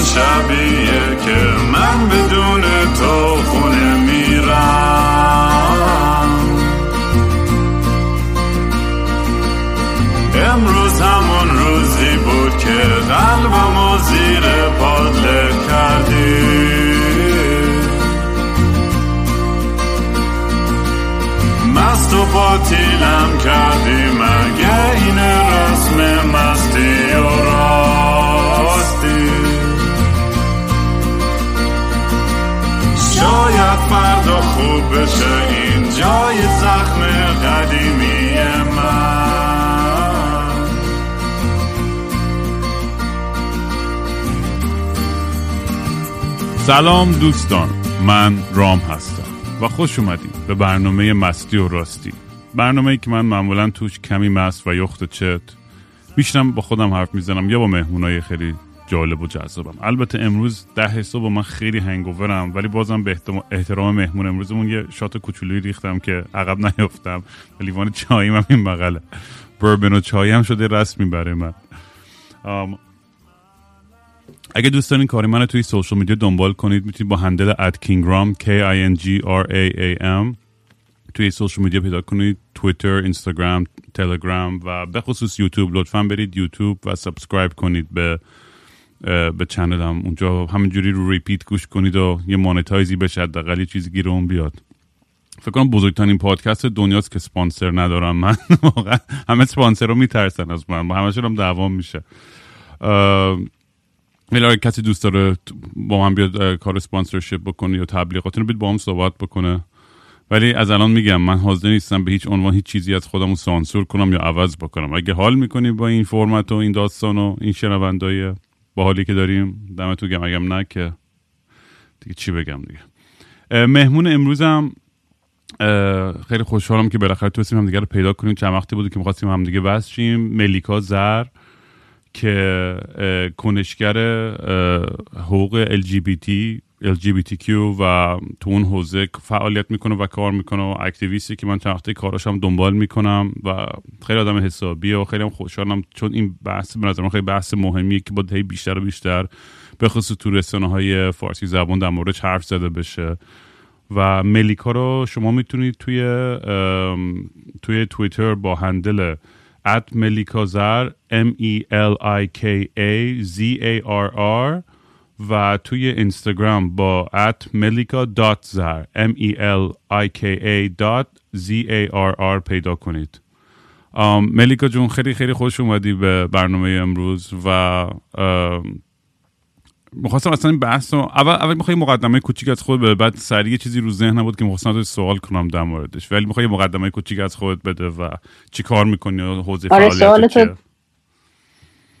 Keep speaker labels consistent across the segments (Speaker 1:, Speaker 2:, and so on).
Speaker 1: شبیه که من بدون تو بشه این جای زخم قدیمی من.
Speaker 2: سلام دوستان من رام هستم و خوش اومدید به برنامه مستی و راستی. برنامه ای که من معمولا توش کمی مست و یخت چت میشنم با خودم حرف می‌زنم یا با مهمونای خیلی جالب و جذابم. البته امروز ده صبح من خیلی هنگوورم ولی بازم به احترام مهمون امروزمون یه shot کوچولویی ریختم که عقب نیفتم لیوان چاییم هم این بغله. بربن و چایی هم شده رسمی برای من. اگه دوست دارین کاری من توی social media دنبال کنید می‌تونید با handle at Kingraam K I N G R A A M توی social media پیدا کنید. تویتر، اینستاگرام، تلگرام و به خصوص یوتیوب لطفا برید یوتیوب و subscribe کنید به به چنلم. اونجا همینجوری رو ریپیت گوش کنید و یه مانتایزی بشه حداقل یه چیزی گیر بیاد. فکر کنم بزرگترین پادکست دنیاست که سپانسر ندارم من. همه سپانسر رو میترسن از من. با همشون هم دوام میشه. ولی کسی دوست داره با من بیاد کار سپانسرشپ بکنه یا تبلیغات رو بیاد با هم صحبت بکنه. ولی از الان میگم من حاضر نیستم به هیچ عنوان هیچ چیزی از خودم رو سانسور کنم یا عوض بکنم. اگه حال می‌کنی با این فرمت و این داستان و این شنوندای با حالی که داریم دمتون گم اگم نه که دیگه چی بگم دیگه. مهمون امروزم خیلی خوشحالم که بالاخره تونستیم همدیگه رو پیدا کنیم. چند وقتی بود که می‌خواستیم همدیگه بس شیم. ملیکا زر که کنشگر حقوق LGBT LGBTQ و تو اون حوزه فعالیت می‌کنه و کار می‌کنه و اکتیویستی که من چند وقته کاراش هم دنبال می‌کنم و خیلی آدم حسابیه و خیلی هم خوشحالم چون این بحث به نظر خیلی بحث مهمیه که باید بیشتر و بیشتر به خصوص تو رسانه های فارسی زبان در مورد حرف زده بشه. و ملیکا رو شما می‌تونید توی توی توییتر با هندل at melikazar m e l i k a z a r r و توی اینستاگرام با at melika.zar m e l i k a z a r r پیدا کنید. ملیکا جون خیلی خیلی خوش اومدی به برنامه امروز و می‌خواستم اصلا این بحث رو اول اول می‌خوای مقدمه کوچیک از خود بده بعد سریع چیزی رو ذهنم بود که می‌خواستم سوال کنم در موردش. ولی می‌خوای مقدمه کوچیک از خود بده و چی کار می‌کنی و حوزه
Speaker 3: آره فعالیت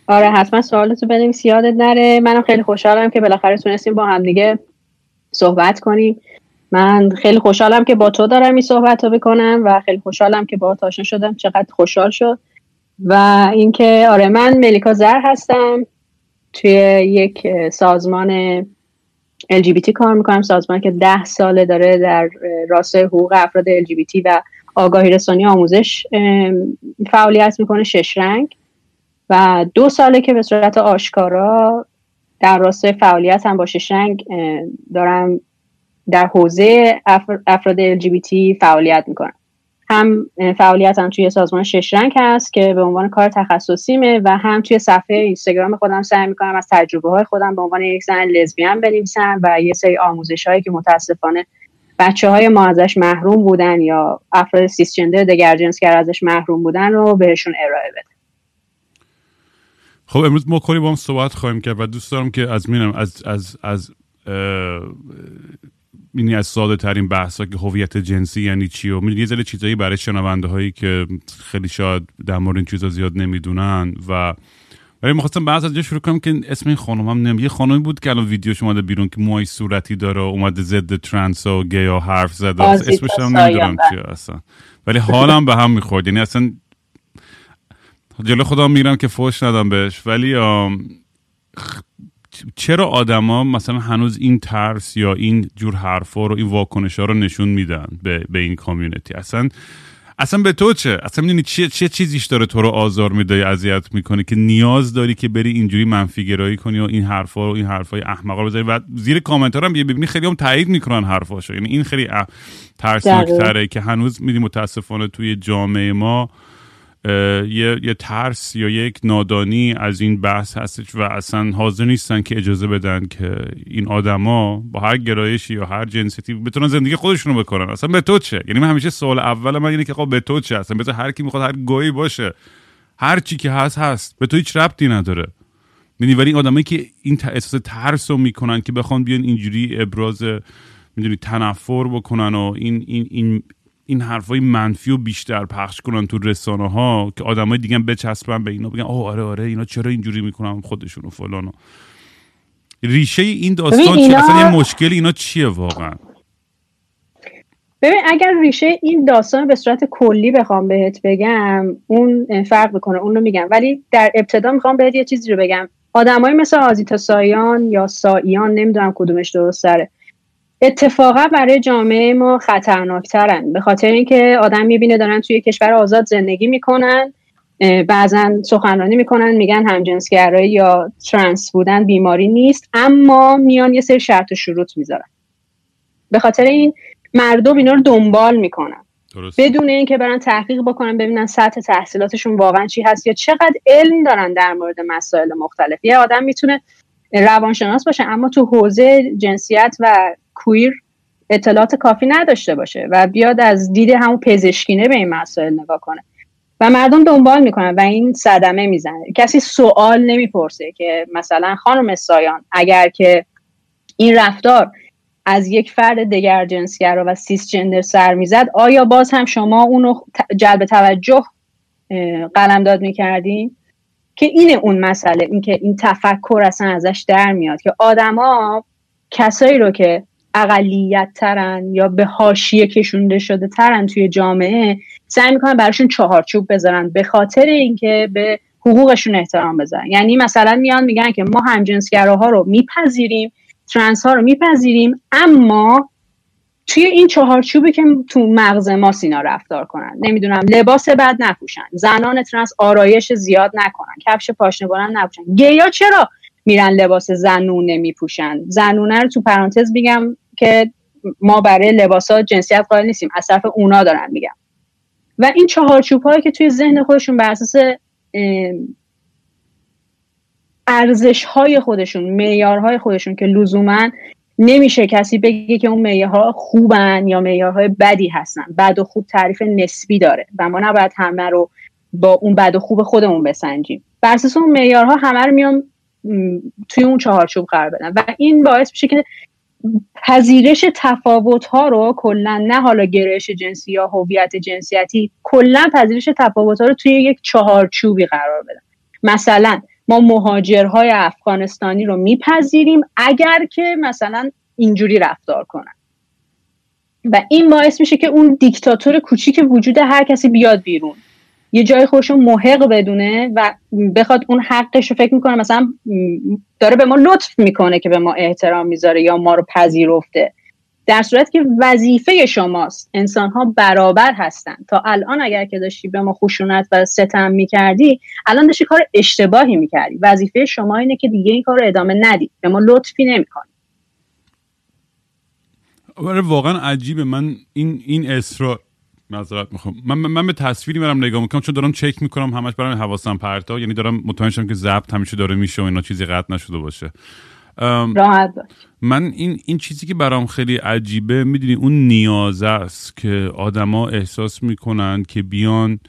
Speaker 3: آره حتما سوالتو بنویس یادت نره. منم خیلی خوشحالم که بالاخره تونستیم با هم دیگه صحبت کنیم. من خیلی خوشحالم که با تو دارم این صحبت رو بکنم و خیلی خوشحالم که با آشنا شدم. چقدر خوشحال شد. و اینکه آره من ملیکا زر هستم. توی یک سازمان LGBT کار می‌کنم. سازمان که ده ساله داره در راستای حقوق افراد LGBT و آگاهی رسانی آموزش فعالیت می‌کنه. شش رنگ. و دو ساله که به صورت آشکارا در راستای فعالیت هم با شش رنگ دارم در حوزه افراد LGBT فعالیت می‌کنم. هم فعالیتم توی سازمان شش رنگ هست که به عنوان کار تخصصیمه و هم توی صفحه اینستاگرام خودم سعی می‌کنم از تجربه های خودم به عنوان یک زن لزبیان بنویسم و یه سری آموزش هایی که متاسفانه بچه های ما ازش محروم بودن یا افراد سیسجندر دگر جنسگر ازش محروم بودن رو بهشون ارائه بده
Speaker 2: خب امروز ما کلی با هم صحبت خواهیم کرد و دوست دارم که از مینم از از از اینی از ساده ترین بحثا که هویت جنسی یعنی چی و یه ذره چیزایی برای شنونده هایی که خیلی شاید در مورد این چیزا زیاد نمی‌دونن و ولی می‌خواستم بحث از شروع کنم که اسم این خانم هم نمی یه خانمی بود که الان ویدیوش اومده بیرون که موهای صورتی داره اومده ضد ترنس و گیا حرف زده. اسمش هم نمی‌دونم چیه اصلا. ولی حالم به هم می‌خورد. یعنی اصلا جلو خدا میرم که فوش ندم بهش. ولی چرا آدما مثلا هنوز این ترس یا این جور حرفا رو این واکنش ها رو نشون میدن به, به این کامیونیتی اصلا اصلا به تو چه؟ اصلا می‌دونی چه چه چیزیش داره تو رو آزار میده اذیت می‌کنه که نیاز داری که بری اینجوری منفی گرایی کنی و این حرفا رو این حرفای احمقا رو بزنی و زیر کامنت ها هم ببینی خیلی هم تایید می‌کنن حرفاشو. یعنی این خیلی ترسناکتره که هنوز میدی متاسفانه توی جامعه ما یه،, یه ترس یا یک نادانی از این بحث هستش و اصلا حاضر نیستن که اجازه بدن که این آدما با هر گرایشی یا هر جنسیتی بتونن زندگی خودشونو بکنن. اصلا به تو چه؟ یعنی من همیشه سوال اول من اینه که خب به تو چه؟ اصلا بذار هر کی می‌خواد هر گویی باشه. هر چی که هست هست. به تو هیچ ربطی نداره. می‌دونی ولی آدمایی که این احساس ترس رو می‌کنن که بخوان بیان اینجوری ابراز می‌دونی تنفر بکنن و این این این این حرفای منفی و بیشتر پخش کنن تو رسانه ها که آدمای دیگه بچسبن به اینا بگن اوه آره آره اینا چرا اینجوری می‌کنن خودشون و فلان و ریشه این داستان چیه؟ اصلا یه مشکل اینا چیه واقعا؟
Speaker 3: ببین اگر ریشه این داستان به صورت کلی بخوام بهت بگم اون فرق می‌کنه اون رو میگم. ولی در ابتدا می‌خوام بهت یه چیزی رو بگم. آدمایی مثل آزیتا سایان یا ساییان نمی‌دونم کدومش درست سره. اتفاقا برای جامعه ما خطرناکترن. به خاطر اینکه آدم می‌بینه دارن توی کشور آزاد زندگی می‌کنن بعضا سخنرانی می‌کنن میگن همجنسگرایی یا ترنس بودن بیماری نیست اما میان یه سری شرط و شروط می‌ذارن. به خاطر این مردم اینا رو دنبال می‌کنن. درست. بدون اینکه برن تحقیق بکنن ببینن سطح تحصیلاتشون واقعا چی هست یا چقدر علم دارن در مورد مسائل مختلف. یه آدم می‌تونه روانشناس باشه اما تو حوزه جنسیت و کویر اطلاعات کافی نداشته باشه و بیاد از دید همون پزشکینه به این مسائل نگاه کنه. و مردم دنبال می‌کنن و این صدمه می‌زنه. کسی سوال نمی‌پرسه که مثلا خانم سایان اگر که این رفتار از یک فرد دگر جنسگرا و سیس جندر سر می‌زد آیا باز هم شما اونو جلب توجه قلمداد می‌کردین؟ که این اون مسئله این که این تفکر اصلا ازش در میاد که آدما کسایی رو که اقلیت ترن یا به حاشیه کشونده شده ترن توی جامعه سعی می‌کنن براشون چهارچوب بذارن به خاطر اینکه به حقوقشون احترام بذارن. یعنی مثلا میان میگن که ما همجنسگراها رو میپذیریم ترنس ها رو میپذیریم اما توی این چهارچوبی که تو مغز ما سینا رفتار کنن. نمی‌دونم لباس بد نپوشن زنان trans آرایش زیاد نکنن کفش پاشنه بلند نپوشن. گیا چرا؟ میرن لباس زنونه میپوشن. زنونه رو تو پرانتز میگم که ما برای لباسات جنسیت قائل نیستیم از طرف اونا دارن میگم. و این چهارچوب هایی که توی ذهن خودشون بر اساس ارزش های خودشون معیارهای خودشون که لزوما نمیشه کسی بگه که اون معیارها خوبن یا معیارهای بدی هستن. بد و خوب تعریف نسبی داره و ما نباید همه رو با اون بد و خوب خودمون بسنجیم. بر اساس اون معیارها همه رو میام توی اون چهارچوب قرار بدن. و این باعث میشه که پذیرش تفاوت ها رو کلا نه حالا گرایش جنسی یا هویت جنسیتی کلا پذیرش تفاوت ها رو توی یک چهارچوبی قرار بدن. مثلا ما مهاجرهای افغانستانی رو میپذیریم اگر که مثلا اینجوری رفتار کنن. و این باعث میشه که اون دیکتاتور کوچیک وجود هر کسی بیاد بیرون. یه جای خودشو محق بدونه و بخواد اون حقش رو فکر می‌کنه. مثلا داره به ما لطف می‌کنه که به ما احترام می‌ذاره یا ما رو پذیرفته. در صورت که وظیفه شماست. انسان ها برابر هستن. تا الان اگر که داشتی به ما خشونت و ستم می‌کردی الان داشتی کار اشتباهی می‌کردی. وظیفه شما اینه که دیگه این کار رو ادامه ندی. به ما لطفی نمی‌کنی.
Speaker 2: آره، واقعا عجیبه. من این این اصرار. معذرت می‌خوام. من, من به تصویری برم نگاه می‌کنم چون دارم چک می‌کنم همش برام حواسم پرتا. یعنی دارم مطمئن شدم که ضبط همیشه داره میشه و اینا چیزی قطع نشده باشه. من این این چیزی که برام خیلی عجیبه می‌دونی اون نیازه است که آدما احساس می‌کنن که بیان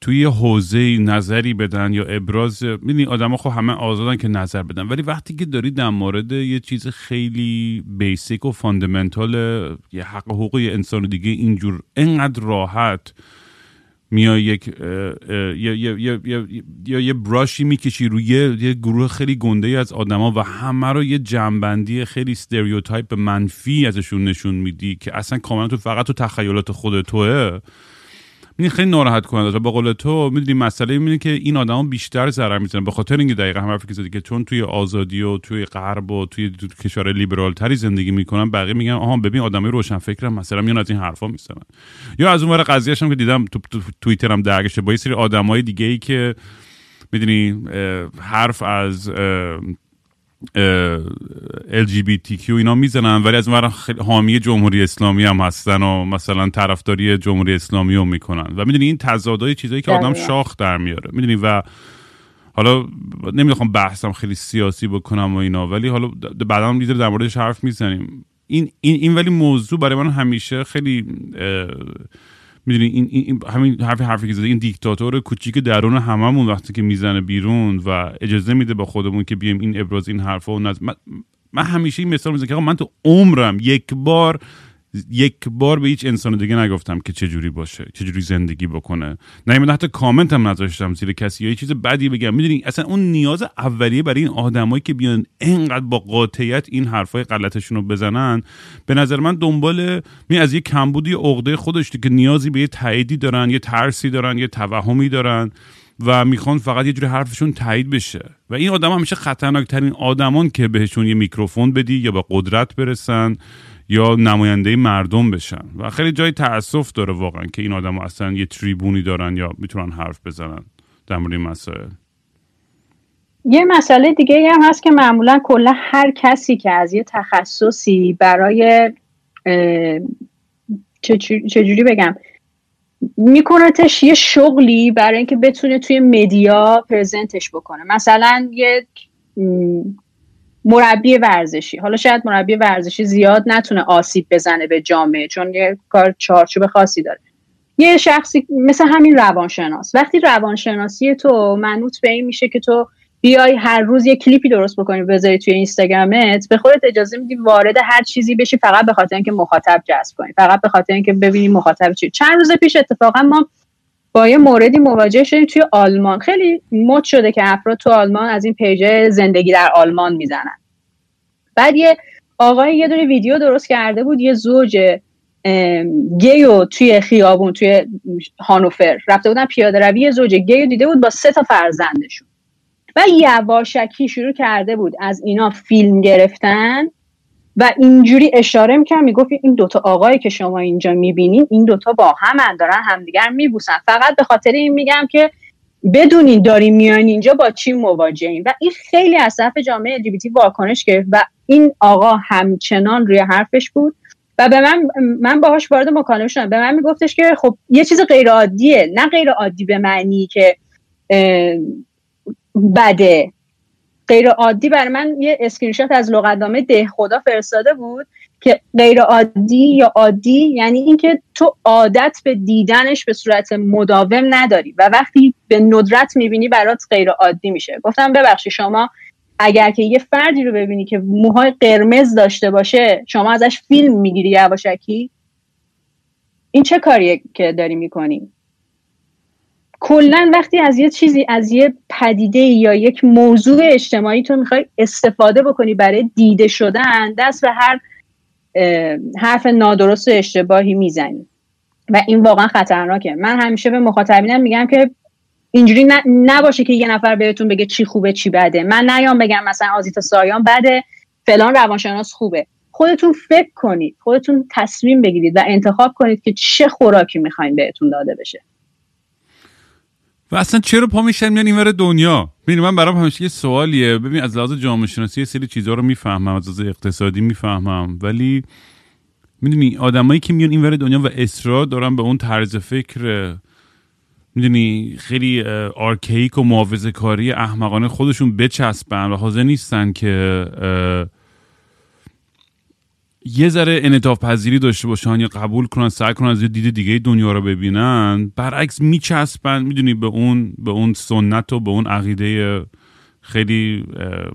Speaker 2: توی حوزه نظری بدن یا ابراز می‌دونی آدما خب همه آزادن که نظر بدن. ولی وقتی که داری در مورد یه چیز خیلی basic و fundamental یه حق حقوق یه انسان دیگه اینجور انقدر راحت میای یک یا یه brush ی می‌کشی روی یه گروه خیلی گنده ای از آدما و همه رو یه جمع‌بندی خیلی stereotype منفی ازشون نشون میدی که اصلا کاملا تو فقط تو تخیلات خود توئه. این خیلی ناراحت کننده با قول تو می‌دونی مسئله اینه که این آدما بیشتر ضرر می‌زنن به خاطر اینکه دقیقا هم حرفی که چون توی آزادی و توی غرب و توی کشور لیبرال تری زندگی می‌کنن بقیه میگن آها ببین آدمای روشن فکرم مثلا میان از این حرفا می‌زنن. یا از اون ور قضیه که دیدم تو, تو توییترم درگشه با یه سری آدمای دیگه ای که می‌دونی حرف از LGBTQ اینا می‌زنن ولی از اون خیلی حامی جمهوری اسلامی هم هستن و مثلا طرفداری جمهوری اسلامی رو می‌کنن. و می‌دونی این تضادهای چیزایی که آدم شاخ در میاره. می‌دونی و حالا نمی‌خوام بحثم خیلی سیاسی بکنم و اینا ولی حالا بعدا می‌ذاره در موردش حرف می‌زنیم. این, این, این ولی موضوع برای من همیشه خیلی می‌دونی این, این, همین حرفی حرفی که زده این دیکتاتور کوچیک درون هممون وقتی که می‌زنه بیرون و اجازه میده با خودمون که بیایم این ابراز این حرفا و من, من همیشه این مثال می‌زنم که من تو عمرم یک بار یک بار به هیچ انسان دیگه نگفتم که چه جوری باشه چه جوری زندگی بکنه. نه حتی کامنت هم نذاشتم زیر کسی. یا یه چیز بدی بگم. می‌دونی اصلا اون نیاز اولیه برای این آدمایی که بیان انقدر با قاطعیت این حرفای غلطشون رو بزنن به نظر من دنبال می از یه کمبودی عقده خودش که نیازی به یه تاییدی دارن یه ترسی دارن یه توهمی دارن و می‌خوان فقط یه جوری حرفشون تایید بشه. و این آدم همیشه خطرناکترین آدمان که بهشون یه میکروفون بدی یا به قدرت برسن. یا نماینده مردم بشن. و خیلی جای تاسف داره واقعا که این آدم اصلا یه تریبونی دارن یا می‌تونن حرف بزنن در مورد این مسائل.
Speaker 3: یه مسئله دیگه هم هست که معمولا کلا هر کسی که از یه تخصصی برای چجوری بگم میکنتش یه شغلی برای اینکه بتونه توی مدیا پرزنتش بکنه. مثلا یه مربی ورزشی. حالا شاید مربی ورزشی زیاد نتونه آسیب بزنه به جامعه چون یه کار چارچوب خاصی داره. یه شخصی مثل همین روانشناس. وقتی روانشناسی تو منوط به این میشه که تو بیای هر روز یه کلیپی درست بکنی بذاری توی اینستاگرامت به خودت اجازه میدی وارد هر چیزی بشی فقط به خاطر اینکه مخاطب جذب کنی فقط به خاطر اینکه ببینی مخاطب چی. چند روز پیش اتفاقا ما با یه موردی مواجه شدیم توی آلمان. خیلی مد شده که افراد تو آلمان از این page زندگی در آلمان می‌زنن. بعد یه آقای یه دونه ویدیو درست کرده بود یه زوج گیو توی خیابون توی هانوفر. رفته بودن پیاده روی زوج گیو دیده بود با سه تا فرزندشون. و یواشکی شروع کرده بود از اینا فیلم گرفتن. و اینجوری اشاره می‌کرد می‌گفت این دوتا آقایی که شما اینجا می‌بینین این دوتا با هم دارن همدیگر میبوسن. فقط به خاطر این میگم که بدونین داریم میان اینجا با چی مواجهیم و این خیلی از طرف جامعه LGBT واکنش گرفت و این آقا همچنان روی حرفش بود. و به من من باهاش وارد مکالمه شدم. به من میگفتش که خب یه چیز غیر عادیه نه غیر عادی به معنی که بده. غیر عادی برای من یه اسکرین از لغتنامه ده خدا فرستاده بود که غیر عادی یا عادی یعنی اینکه تو عادت به دیدنش به صورت مداوم نداری و وقتی به ندرت می‌بینی برات غیر عادی میشه. گفتم ببخشید شما اگر که یه فردی رو ببینی که موهای قرمز داشته باشه شما ازش فیلم می‌گیری یواشکی؟ این چه کاریه که داری می‌کنی؟ کلا وقتی از یه چیزی از یه پدیده یا یک موضوع اجتماعی تو می‌خوای استفاده بکنی برای دیده شدن دست به هر حرف نادرست و اشتباهی می‌زنی. و این واقعا خطرناکه. من همیشه به مخاطبینم میگم که اینجوری نباشه که یه نفر بهتون بگه چی خوبه چی بده. من نیام بگم مثلا آزیتا سایان بده فلان روانشناس خوبه. خودتون فکر کنید خودتون تصمیم بگیرید و انتخاب کنید که چه خوراکی می‌خواین بهتون داده بشه.
Speaker 2: و اصلا چرا پا میشن میان اینور دنیا؟ ببین من برام همیشه یه سوالیه. ببین از لحاظ جامعه شناسی یه سری چیزا رو می‌فهمم از لحاظ اقتصادی می‌فهمم. ولی می‌دونی آدمایی که میان اینور دنیا و اصرار دارن به اون طرز فکر می‌دونی خیلی archaic و محافظه کاری احمقانه خودشون بچسبن و حاضر نیستن که یه ذره انعطاف پذیری داشته باشن یا قبول کنن سعی کنن از یه دید دیگه دنیا رو ببینن. برعکس میچسبن می‌دونی به اون به اون سنت و به اون عقیده خیلی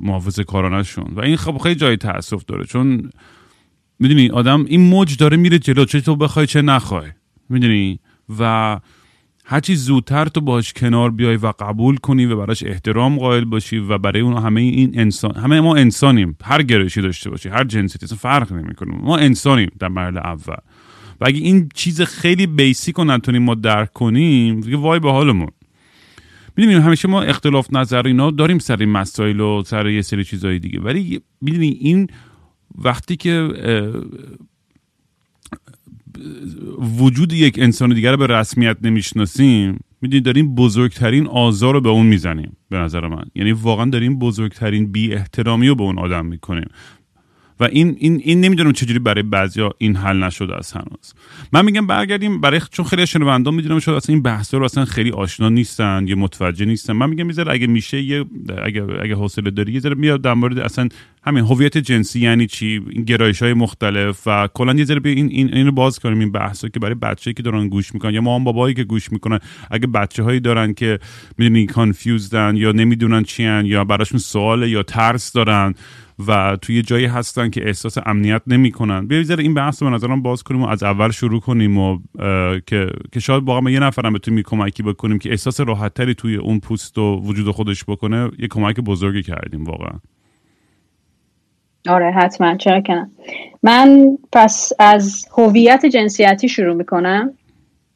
Speaker 2: محافظه کارانشون و این خب خیلی جای تاسف داره چون می‌دونی آدم این موج داره میره جلو چه تو بخوای چه نخوای می‌دونی؟ و هرچی زودتر تو باش کنار بیای و قبول کنی و براش احترام قائل باشی و برای اون همه این انسان همه ما انسانیم. هر گرایشی داشته باشی هر جنسیتی اصلا فرق نمی‌کنه. ما انسانیم در مرحله اول. و اگه این چیز خیلی بیسیک رو نتونیم ما درک کنیم دیگه وای به حالمون. می‌دونیم همیشه ما اختلاف نظر اینا داریم سر این مسائل و سر یه سری چیزهای دیگه. ولی می‌دونی این وقتی که وجود یک انسان دیگر رو به رسمیت نمی‌شناسیم می‌دونی داریم بزرگترین آزار رو به اون می‌زنیم به نظر من. یعنی واقعا داریم بزرگترین بی احترامی رو به اون آدم می‌کنیم. و این این این نمی‌دونم چجوری برای بعضیا این حل نشده است هنوز. من میگم برگردیم برای چون خیلی شنوندان می‌دونم شاید اصلا این بحثا رو اصلا خیلی آشنا نیستن یا متوجه نیستن. من میگم می‌ذاره اگه میشه یه اگه اگه حوصله داری یه ذره میاد در مورد اصلا همین هویت جنسی یعنی چی؟ این گرایش های مختلف و کلا یه ذره این این اینو باز کنیم این بحثا که برای بچه‌ای که دارن گوش می‌کنن یا مام بابایی که گوش می‌کنن. اگه بچه هایی دارن که می‌دونی کانفیوزدن یا نمی‌دونن چی یا براشون سوال یا ترس دارن و توی جایی هستن که احساس امنیت نمی‌کنن. بیا این بحث به نظرم باز کنیم و از اول شروع کنیم و که که شاید واقعا یه نفرم بتونیم کمکی بکنیم که احساس راحتتری توی اون پوست و وجود خودش بکنه یه کمک بزرگی کردیم واقعا.
Speaker 3: آره حتما. چرا کنم من پس از هویت جنسیتی شروع می‌کنم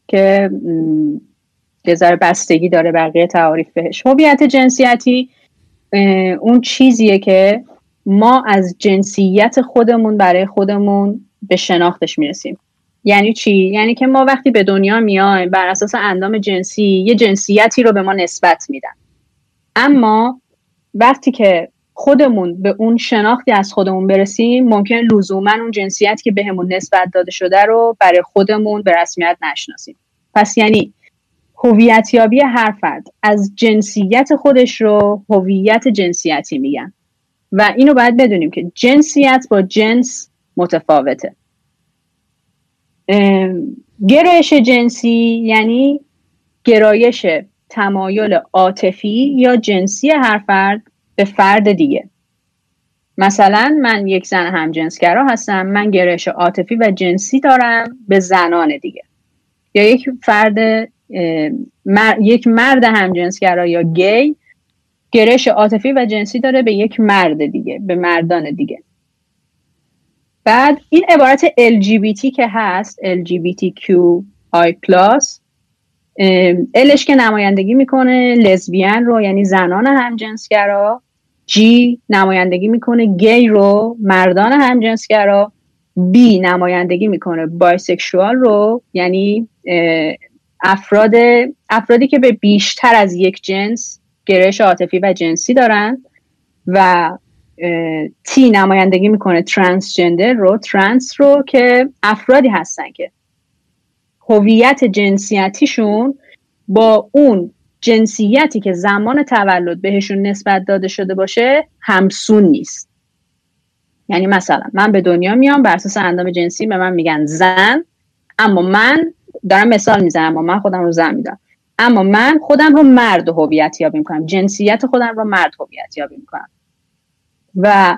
Speaker 3: که یه ذره بستگی داره بقیه تعاریف بهش. هویت جنسیتی اون چیزیه که ما از جنسیت خودمون برای خودمون به شناختش می‌رسیم. یعنی چی؟ یعنی که ما وقتی به دنیا میایم بر اساس اندام جنسی یه جنسیتی رو به ما نسبت میدن. اما وقتی که خودمون به اون شناختی از خودمون برسیم ممکن لزوما اون جنسیتی که بهمون نسبت داده شده رو برای خودمون به رسمیت نشناسیم. پس یعنی هویتیابی هر فرد از جنسیت خودش رو هویت جنسیتی میگن. و اینو باید بدونیم که جنسیت با جنس متفاوته. گرایش جنسی یعنی گرایش تمایل عاطفی یا جنسی هر فرد به فرد دیگه. مثلا من یک زن همجنسگرا هستم من گرایش عاطفی و جنسی دارم به زنان دیگه. یا یک فرد یک مرد همجنسگرا یا گی گرش عاطفی و جنسی داره به یک مرد دیگه به مردان دیگه. بعد این عبارت LGBT که هست LGBTQI+, الش که نمایندگی می‌کنه لزبیان رو یعنی زنان همجنسگرا. جی نمایندگی می‌کنه گی رو مردان همجنسگرا. بی نمایندگی می‌کنه بایسکشوال رو یعنی افراد افرادی که به بیشتر از یک جنس گرایش عاطفی و جنسی دارن و تی نمایندگی می‌کنه ترانسجندر رو ترانس رو که افرادی هستن که هویت جنسیتیشون با اون جنسیتی که زمان تولد بهشون نسبت داده شده باشه همسو نیست. یعنی مثلا من به دنیا میام بر اساس اندام جنسی به من میگن زن اما من دارم مثال می‌زنم اما من خودم رو زن میدم اما من خودم رو مرد هویت یابی می‌کنم جنسیت خودم رو مرد هویت یابی می‌کنم و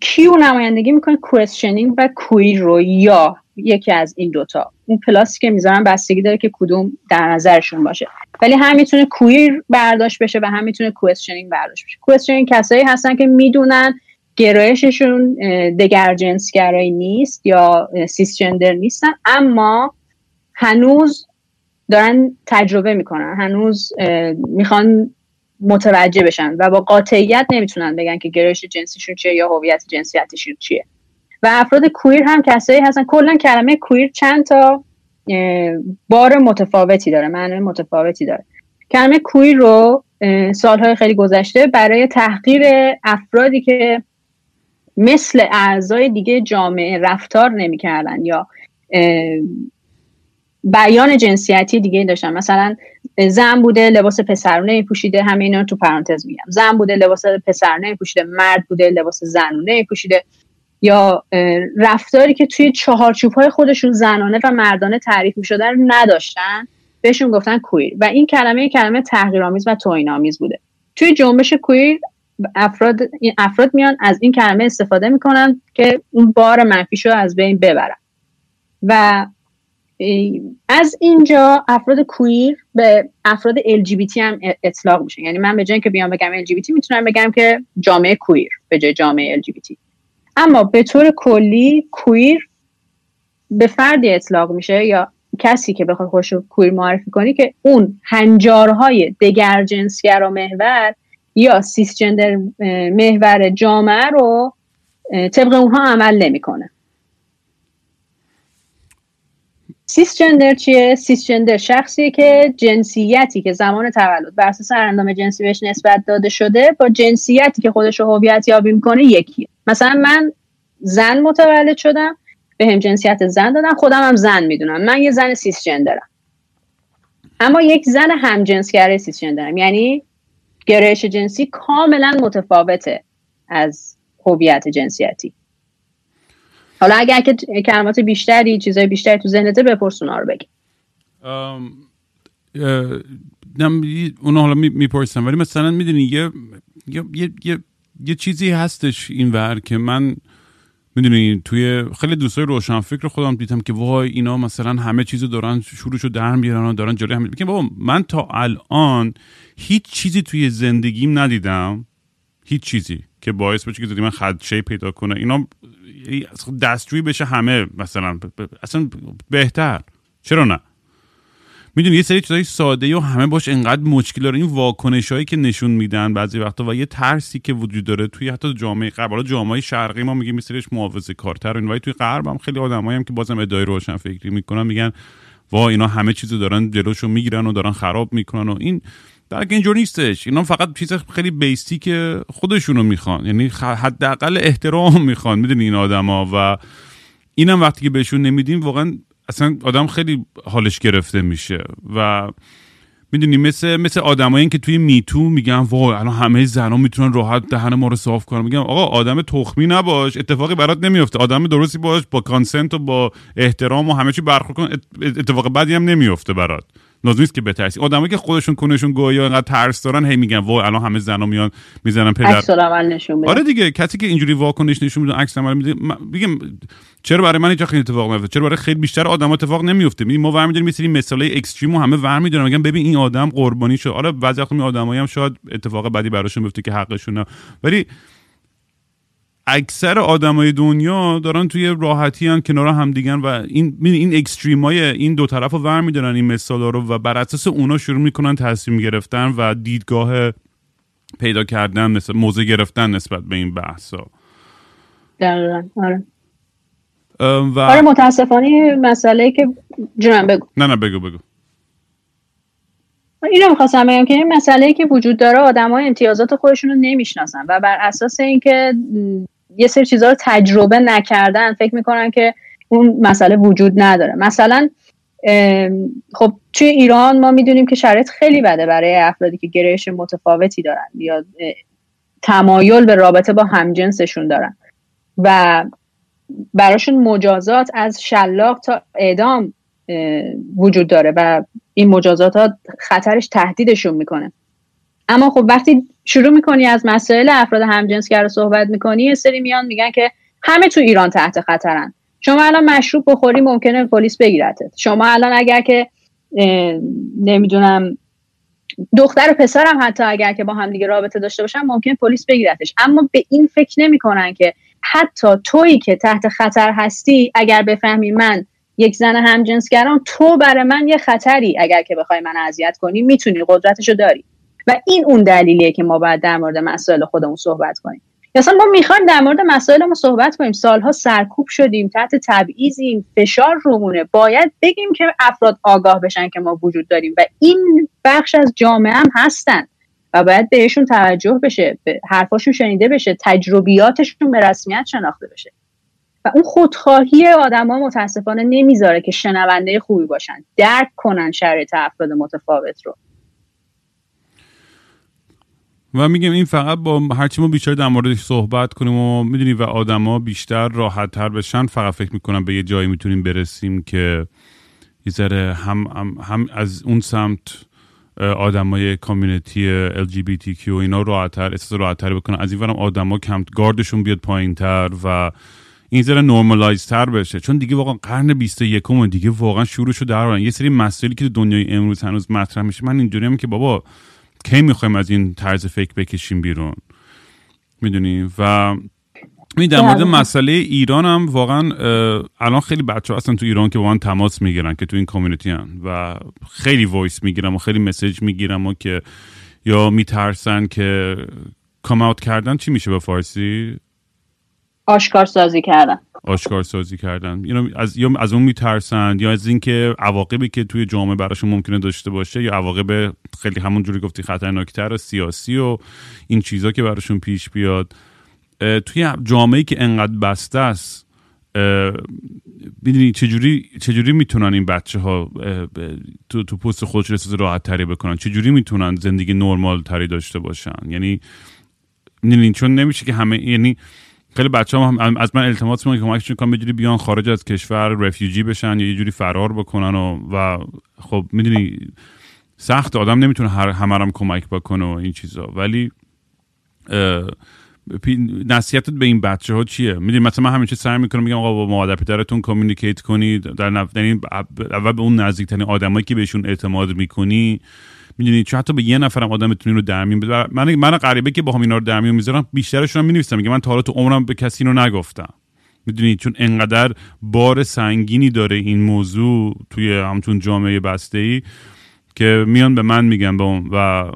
Speaker 3: Q نمایندگی می‌کنه؟ questioning و queer رو یا یکی از این دوتا اون plus ی که می‌ذارن بستگی داره که کدوم در نظرشون باشه. ولی هم می‌تونه queer برداشت بشه و هم می‌تونه questioning برداشت بشه. questioning کسایی هستن که می‌دونن گرایششون دگر جنسگرایی نیست یا cisgender نیستن اما هنوز دارن تجربه می‌کنن. هنوز می‌خوان متوجه بشن و با قاطعیت نمی‌تونن بگن که گرایش جنسیشون چیه یا هویت جنسیتیشون چیه. و افراد queer هم کسایی هستن. کلا کلمه queer چند تا بار متفاوتی داره معنی متفاوتی داره. کلمه کویر رو سالهای خیلی گذشته برای تحقیر افرادی که مثل اعضای دیگه جامعه رفتار نمی‌کردن یا بیان جنسیتی دیگه داشتن. مثلا زن بوده لباس پسرونه پوشیده همه اینا تو پرانتز میگم. زن بوده لباس پسرونه پوشیده مرد بوده لباس زنونه پوشیده یا رفتاری که توی چهارچوب های خودشون زنانه و مردانه تعریف می‌شده رو نداشتن. بهشون گفتن کویر و این کلمه کلمه تحقیرآمیز و توهینآمیز بوده. توی جنبش کویر افراد افراد میان از این کلمه استفاده می‌کنن که اون بار منفیشو از بین ببرن. و از اینجا افراد کویر به افراد LGBT هم اطلاق میشه. یعنی من به جای که بیام بگم LGBT می‌تونم بگم که جامعه کویر به جای جامعه LGBT اما به طور کلی queer به فردی اطلاق میشه یا کسی که بخواد خودشو queer معرفی کنی که اون هنجارهای دگرجنسگرا محور یا cisgender محور جامعه رو طبق اونها عمل نمی‌کنه. cisgender چیه؟ cisgender شخصیه که جنسیتی که زمان تولد بر اساس اندام جنسی بهش نسبت داده شده با جنسیتی که خودش رو هویت یابی می‌کنه یکیه. مثلا من زن متولد شدم به هم جنسیت زن دادن خودم هم زن می‌دونم. من یه زن سیس جندرم اما یک زن هم جنسگره سیس جندرم یعنی گرایش جنسی کاملا متفاوته از هویت جنسیتی. حالا اگر که کلمات بیشتری چیزای بیشتری تو ذهنته بپرس اونا رو بگی.
Speaker 2: اونا حالا می‌پرسم ولی مثلا می‌دونی یه یه, یه, یه چیزی هستش این ور که من می‌دونی توی خیلی دوستای روشن فکر خودم دیدم که وای اینا مثلا همه چیزو دارن شروعشو در میارن و دارن جلوی هم میگم بابا من تا الان هیچ چیزی توی زندگیم ندیدم. هیچ چیزی که باعث بشه که من خدشه پیدا کنه. اینا دستجویی بشه همه مثلا اصلا بهتر. چرا نه؟ می‌دونی یه سری چیزای ساده و همه باش انقدر مشکل داره. این واکنش هایی که نشون میدن بعضی وقتا و یه ترسی که وجود داره توی حتی جامعه غرب. حالا جامعه شرقی ما میگیم مثلش محافظه کارتر ولی توی غرب هم خیلی آدمایی هم که بازم ادعای روشن فکری می‌کنن میگن وا اینا همه چیزو دارن جلوشو می‌گیرن و دارن خراب می‌کنن. و این در اینجور نیستش. اینا فقط چیز خیلی بیستی که خودشونو می‌خوان. یعنی حداقل احترام می‌خوان. می‌دونی این آدما و اینم وقتی که بهشون نمیدیم واقعا اصلا آدم خیلی حالش گرفته میشه. و می‌دونی مثل مثل آدمایی که توی میتو میگن وای الان همه زنا می‌تونن راحت دهن ما رو صاف کنن. میگم آقا آدم تخمی نباش. اتفاقی برات نمیفته آدم درستی باش با کانسنت و با احترام و همه چی برخورد کن. اتفاق بدی هم نمیفته برات. لازم نیست که بترسی آدمایی که خودشون کنشون گویا اینقدر ترس دارن هی میگن وای الان همه زنا میان می‌زنن پدر.
Speaker 3: نشون
Speaker 2: آره دیگه کسی که اینجوری واکنش نشون میده عکس عمل میده میگم چرا برای من اینجا خیلی اتفاق میفته چرا برای خیلی بیشتر آدم اتفاق نمیفته میگم ما ورمیداریم مثل مثالای اکستریم و همه ورمیدارن میگن ببین این آدم قربانی شد. حالا بعضی وقت آدمایی هم شاید اتفاق بدی براشون بیفته که حقشونه. ولی اکثر آدمای دنیا دارن توی راحتی هن کنار هم دیگن و این این اکستریم های این دو طرف رو ور میدارن این مثال رو و بر اساس اونا شروع می‌کنن تصمیم گرفتن و دیدگاه پیدا کردن موضع گرفتن نسبت به این بحث ها
Speaker 3: آره. و... آره متاسفانه مسئله که جنم بگو.
Speaker 2: نه نه بگو بگو.
Speaker 3: اینو می‌خواستم بگم که این مسئله که وجود داره آدم های امتیازات خودشون رو نمی‌شناسن و بر اساس اینکه یه سری چیزها رو تجربه نکردن. فکر می‌کنن که اون مسئله وجود نداره. مثلا خب توی ایران ما می‌دونیم که شرایط خیلی بده برای افرادی که گرایش متفاوتی دارن یا تمایل به رابطه با همجنسشون دارن. و براشون مجازات از شلاق تا اعدام وجود داره و این مجازات ها خطرش تهدیدشون می‌کنه. اما خب وقتی شروع می‌کنی از مسائل افراد همجنسگر رو صحبت می‌کنی یه سری میان میگن که همه تو ایران تحت خطرن. شما الان مشروب بخوری ممکنه پلیس بگیرتت. شما الان اگر که نمی‌دونم دختر و پسرم حتی اگر که با هم دیگه رابطه داشته باشن ممکن پلیس بگیرتش. اما به این فکر نمی‌کنن که حتی تویی که تحت خطر هستی اگر بفهمی من یک زن همجنسگران تو برای من یه خطری اگر که بخوای من اذیت کنی می‌تونی قدرتشو داری. و این اون دلیلیه که ما باید در مورد مسائل خودمون صحبت کنیم. اصلا ما می‌خوایم در مورد مسائل ما صحبت کنیم. سالها سرکوب شدیم تحت تبعیضیم فشار رومونه. باید بگیم که افراد آگاه بشن که ما وجود داریم و این بخش از جامعه هم هستن و باید بهشون توجه بشه حرفاشون شنیده بشه تجربیاتشون به رسمیت شناخته بشه. و اون خودخواهی آدما متاسفانه نمی‌ذاره که شنونده خوبی باشن. درک کنن شرایط افراد متفاوت رو.
Speaker 2: و میگم این فقط با هرچی ما بیشتر در موردش صحبت کنیم و می‌دونی و آدما بیشتر راحت تر بشن فقط فکر می‌کنم به یه جایی می‌تونیم برسیم که یه ذره هم, هم, هم از اون سمت آدمای کامیونیتی LGBTQ اینا راحتتر احساس راحتتر بکنن. از این ورم آدما کم گاردشون بیاد پایینتر و این ذره نورمالایز تر بشه. چون دیگه واقعا قرن 21 و دیگه واقعا شروعشو در یه سری مسائلی که دنیای امروز هنوز مطرح میشه من اینجوری که بابا کی می‌خوایم از این طرز فکر بکشیم بیرون؟ می‌دونی؟ و می در مورد مسئله ایران هم واقعا الان خیلی بچه ها هستن تو ایران که واقعا تماس می‌گیرن که تو این کامیونیتی هن و خیلی voice می‌گیرن و خیلی message می‌گیرن و که یا میترسن که come out کردن چی میشه به فارسی؟
Speaker 3: آشکار سازی کردن.
Speaker 2: آشکار سازی کردن. یعنی از یا از اون میترسن یا از اینکه عواقبی که توی جامعه براشون ممکنه داشته باشه یا عواقب خیلی همون جوری گفتی خطرناکتر سیاسی و این چیزا که براشون پیش بیاد. توی جامعه که انقدر بسته است می‌دونی چجوری چجوری می‌تونن این بچه ها تو تو پست خودش احساس راحت تری بکنن؟ چجوری می‌تونن زندگی نرمال تری داشته باشن؟ یعنی می‌دونی چون نمیشه که همه یعنی خیلی بچه هم از من التماس می‌کنن که کمکشون کنم یه بیان خارج از کشور رفیوجی بشن یا یه جوری فرار بکنن و, و خب می‌دونی سخت آدم نمی‌تونه هر همه کمک بکنه و این چیزا. ولی نصیحتت به این بچه ها چیه؟ می‌دونی مثلا من همیشه سعی می‌کنم میگم آقا با مادر پدرتون کامیونیکیت کنید در نف... یعنی اول به اون نزدیکترین آدمایی که بهشون اعتماد می‌کنی می‌دونی؟ چون حتی به یه نفرم آدم بتونی رو در میون من من غریبه که با اینا رو در میون می‌ذارم بیشترشون هم می‌نویسم. میگه من تا حالا تو عمرم به کسی رو نگفتم. می‌دونی؟ چون انقدر بار سنگینی داره این موضوع توی همتون جامعه بسته ای که میان به من میگن به اون و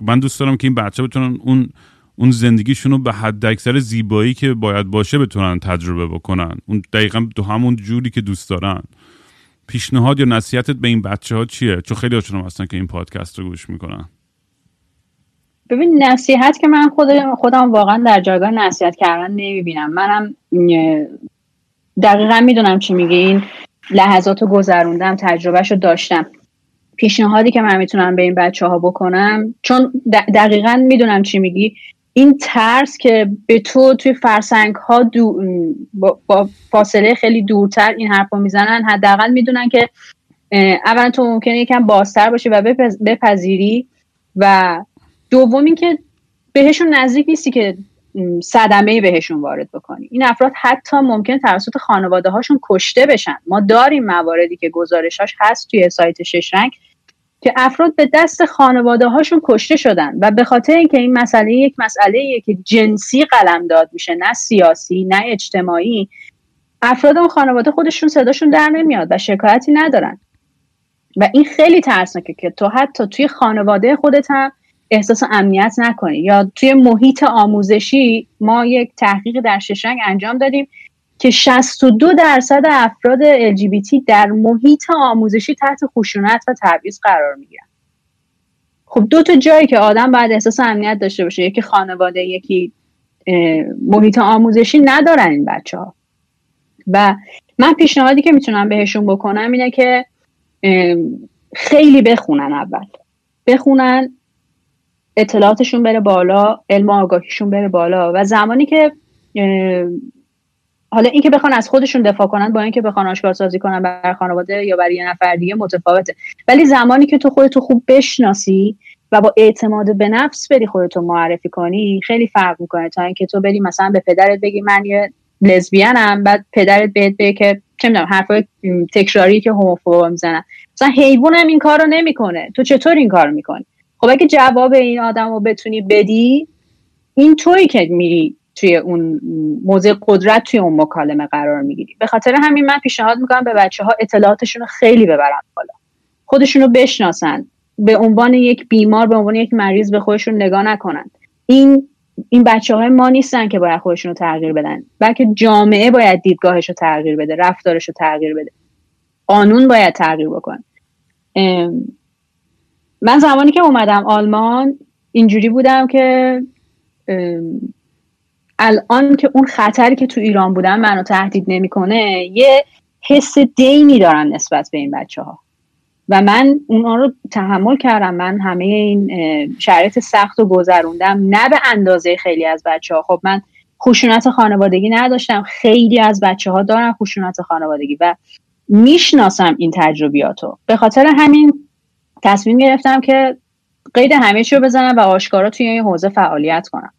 Speaker 2: من دوست دارم که این بچه بتونن اون اون زندگیشون رو به حد اکثر زیبایی که باید باشه بتونن تجربه بکنن. اون دقیقا تو همون جوری که دوست دارن. پیشنهاد یا نصیحتت به این بچه ها چیه؟ چون خیلی هاشون هستن که این پادکست رو گوش می‌کنن.
Speaker 3: ببین نصیحت که من خودم خودم واقعا در جایگاه نصیحت کردن نمی‌بینم. منم دقیقا می‌دونم چی میگی. این لحظات رو گذروندم تجربهش رو داشتم. پیشنهادی که من می‌تونم به این بچه ها بکنم چون دقیقا می‌دونم چی میگی. این ترس که به تو توی فرسنگ ها با, فاصله خیلی دورتر این حرف رو می‌زنن حداقل می‌دونن که اولا تو ممکنه یکم بازتر باشی و بپذیری و دوم اینکه بهشون نزدیک نیستی که صدمه بهشون وارد بکنی. این افراد حتی ممکن توسط خانواده هاشون کشته بشن. ما داریم مواردی که گزارشاش هست توی سایت شش رنگ که افراد به دست خانواده هاشون کشته شدن و به خاطر اینکه این مسئله یک مسئله که جنسی قلم داد میشه نه سیاسی نه اجتماعی افراد اون خانواده خودشون صداشون در نمیاد و شکایتی ندارن. و این خیلی ترسناکه که تو حتی توی خانواده خودت هم احساس امنیت نکنی. یا توی محیط آموزشی ما یک تحقیق در ششنگ انجام دادیم که 62 درصد افراد LGBT در محیط آموزشی تحت خشونت و تبعیض قرار می‌گیرن. خب دو تا جایی که آدم باید احساس امنیت داشته باشه یکی خانواده یکی محیط آموزشی ندارن این بچه ها و من پیشنهادی که می‌تونم بهشون بکنم اینه که خیلی بخونن اول. بخونن اطلاعاتشون بره بالا علم آگاهیشون بره بالا. و زمانی که حالا اینکه بخوان از خودشون دفاع کنن با اینکه بخوان آشکار سازی کنن بر خانواده یا برای یه نفر دیگه متفاوته. ولی زمانی که تو خودتو خوب بشناسی و با اعتماد به نفس بری خودتو معرفی کنی خیلی فرق می‌کنه. تا اینکه تو بری مثلا به پدرت بگی من یه لزبیانم بعد پدرت بهت بگه که چه می‌دونم حرفای تکراری که هوموفوب می‌زنن. مثلا حیوانم این کارو نمی‌کنه. تو چطور این کارو می‌کنی؟ خب اگه جواب این آدم رو بتونی بدی این تویی که میری توی اون موضع قدرت توی اون مکالمه قرار می‌گیری. به خاطر همین من پیشنهاد می‌کنم به بچه ها اطلاعاتشون رو خیلی ببرن بالا. خودشون رو بشناسن. به عنوان یک بیمار به عنوان یک مریض به خودشون نگاه نکنن. این این بچه های ما نیستن که باید خودشون رو تغییر بدن. بلکه جامعه باید دیدگاهش رو تغییر بده رفتارش رو تغییر بده. قانون باید تغییر بکن من زمانی که اومدم آلمان اینجوری بودم که الان که اون خطری که تو ایران بودن منو تهدید نمی‌کنه یه حس دینی دارن نسبت به این بچه ها و من اونا رو تحمل کردم. من همه این شرایط سخت و گذروندم. نه به اندازه خیلی از بچه ها خب من خشونت خانوادگی نداشتم. خیلی از بچه ها دارن خشونت خانوادگی و می‌شناسم این تجربیاتو. به خاطر همین تصمیم گرفتم که قید همه چی رو بزنم و آشکارا توی این حوزه فعالیت کنم.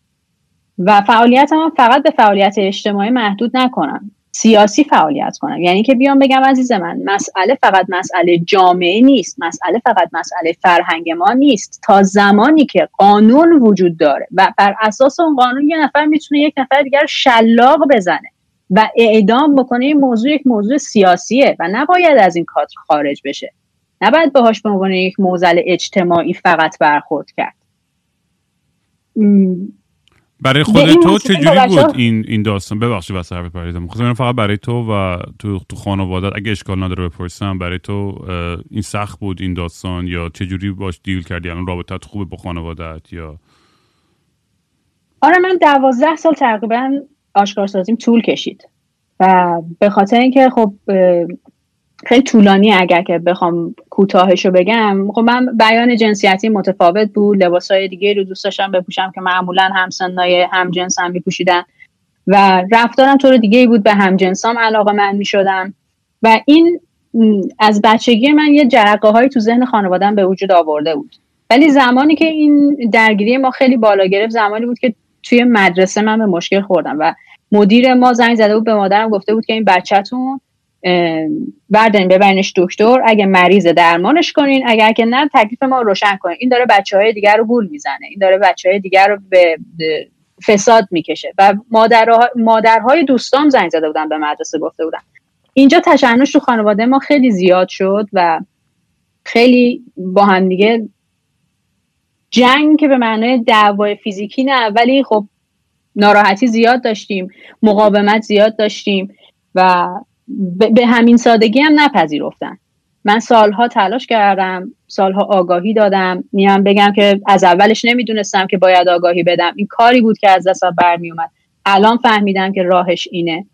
Speaker 3: و فعالیت هم فقط به فعالیت اجتماعی محدود نکنم. سیاسی فعالیت کنم. یعنی که بیام بگم عزیز من مسئله فقط مسئله جامعه نیست مسئله فقط مسئله فرهنگ ما نیست. تا زمانی که قانون وجود داره و بر اساس اون قانون یه نفر می‌تونه یک نفر دیگر شلاق بزنه و اعدام بکنه این موضوع یک موضوع سیاسیه و نباید از این کادر خارج بشه. نباید باهاش به عنوان یک موزل اجتماعی فقط برخورد کرد.
Speaker 2: برای خود تو چجوری بود این این داستان؟ ببخشید واسه حرف پریدم خب فقط برای تو و تو تو خانوادت اگه اشکال نداره بپرسم برای تو این سخت بود این داستان یا چجوری باش دیل کردی؟ الان رابطت خوبه با خانوادت یا؟
Speaker 3: آره من دوازده سال تقریبا آشکارسازیم طول کشید و به خاطر اینکه خب خیلی طولانی اگر که بخوام کوتاهش رو بگم. خب من بیان جنسیتی متفاوت بود. لباس های دیگه رو دوست داشتم بپوشم که معمولا همسنای هم جنس هم میپوشیدن. و رفتارم طور دیگه بود. به هم جنسام علاقه من می‌شدم. و این از بچگی من یه جرقه هایی تو ذهن خانوادم به وجود آورده بود. ولی زمانی که این درگیری ما خیلی بالا گرفت زمانی بود که توی مدرسه من به مشکل خوردم و مدیر ما زنگ زده بود به مادرم گفته بود که این بچهتون بردارین ببرینش دکتر. اگه مریض درمانش کنین اگر که نه تکلیف ما روشن کنین. این داره بچه های دیگر رو گول می‌زنه. این داره بچه های دیگر رو به فساد می‌کشه. و مادرها مادرهای دوستام زنگ زده بودن به مدرسه گفته بودن. اینجا تشنج تو خانواده ما خیلی زیاد شد و خیلی با هم دیگه جنگ که به معنای دعوای فیزیکی نه. ولی خب ناراحتی زیاد داشتیم مقاومت زیاد داشتیم و به همین سادگی هم نپذیرفتن. من سالها تلاش کردم سالها آگاهی دادم میام بگم که از اولش نمی‌دونستم که باید آگاهی بدم. این کاری بود که از دستم برمی اومد الان فهمیدم که راهش اینه.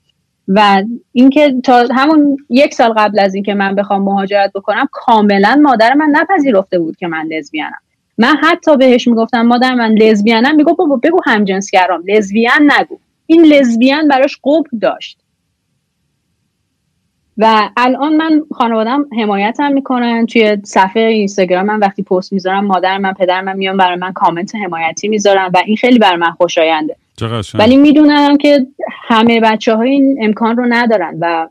Speaker 3: و اینکه تا همون یک سال قبل از اینکه من بخوام مهاجرت بکنم کاملا مادر من نپذیرفته بود که من لزبیانم من حتی بهش می‌گفتم مادر من لزبیانم می‌گفت بگو همجنسگرام. لزبیان نگو. این لزبیان براش قبل داشت. و الان من خانوادم حمایتم می‌کنن. توی صفحه اینستاگرام من وقتی پست می‌ذارم مادر من پدر من میان برای من کامنت حمایتی می‌ذارن و این خیلی برای من خوشاینده. ولی می‌دونم که همه بچه های این امکان رو ندارن و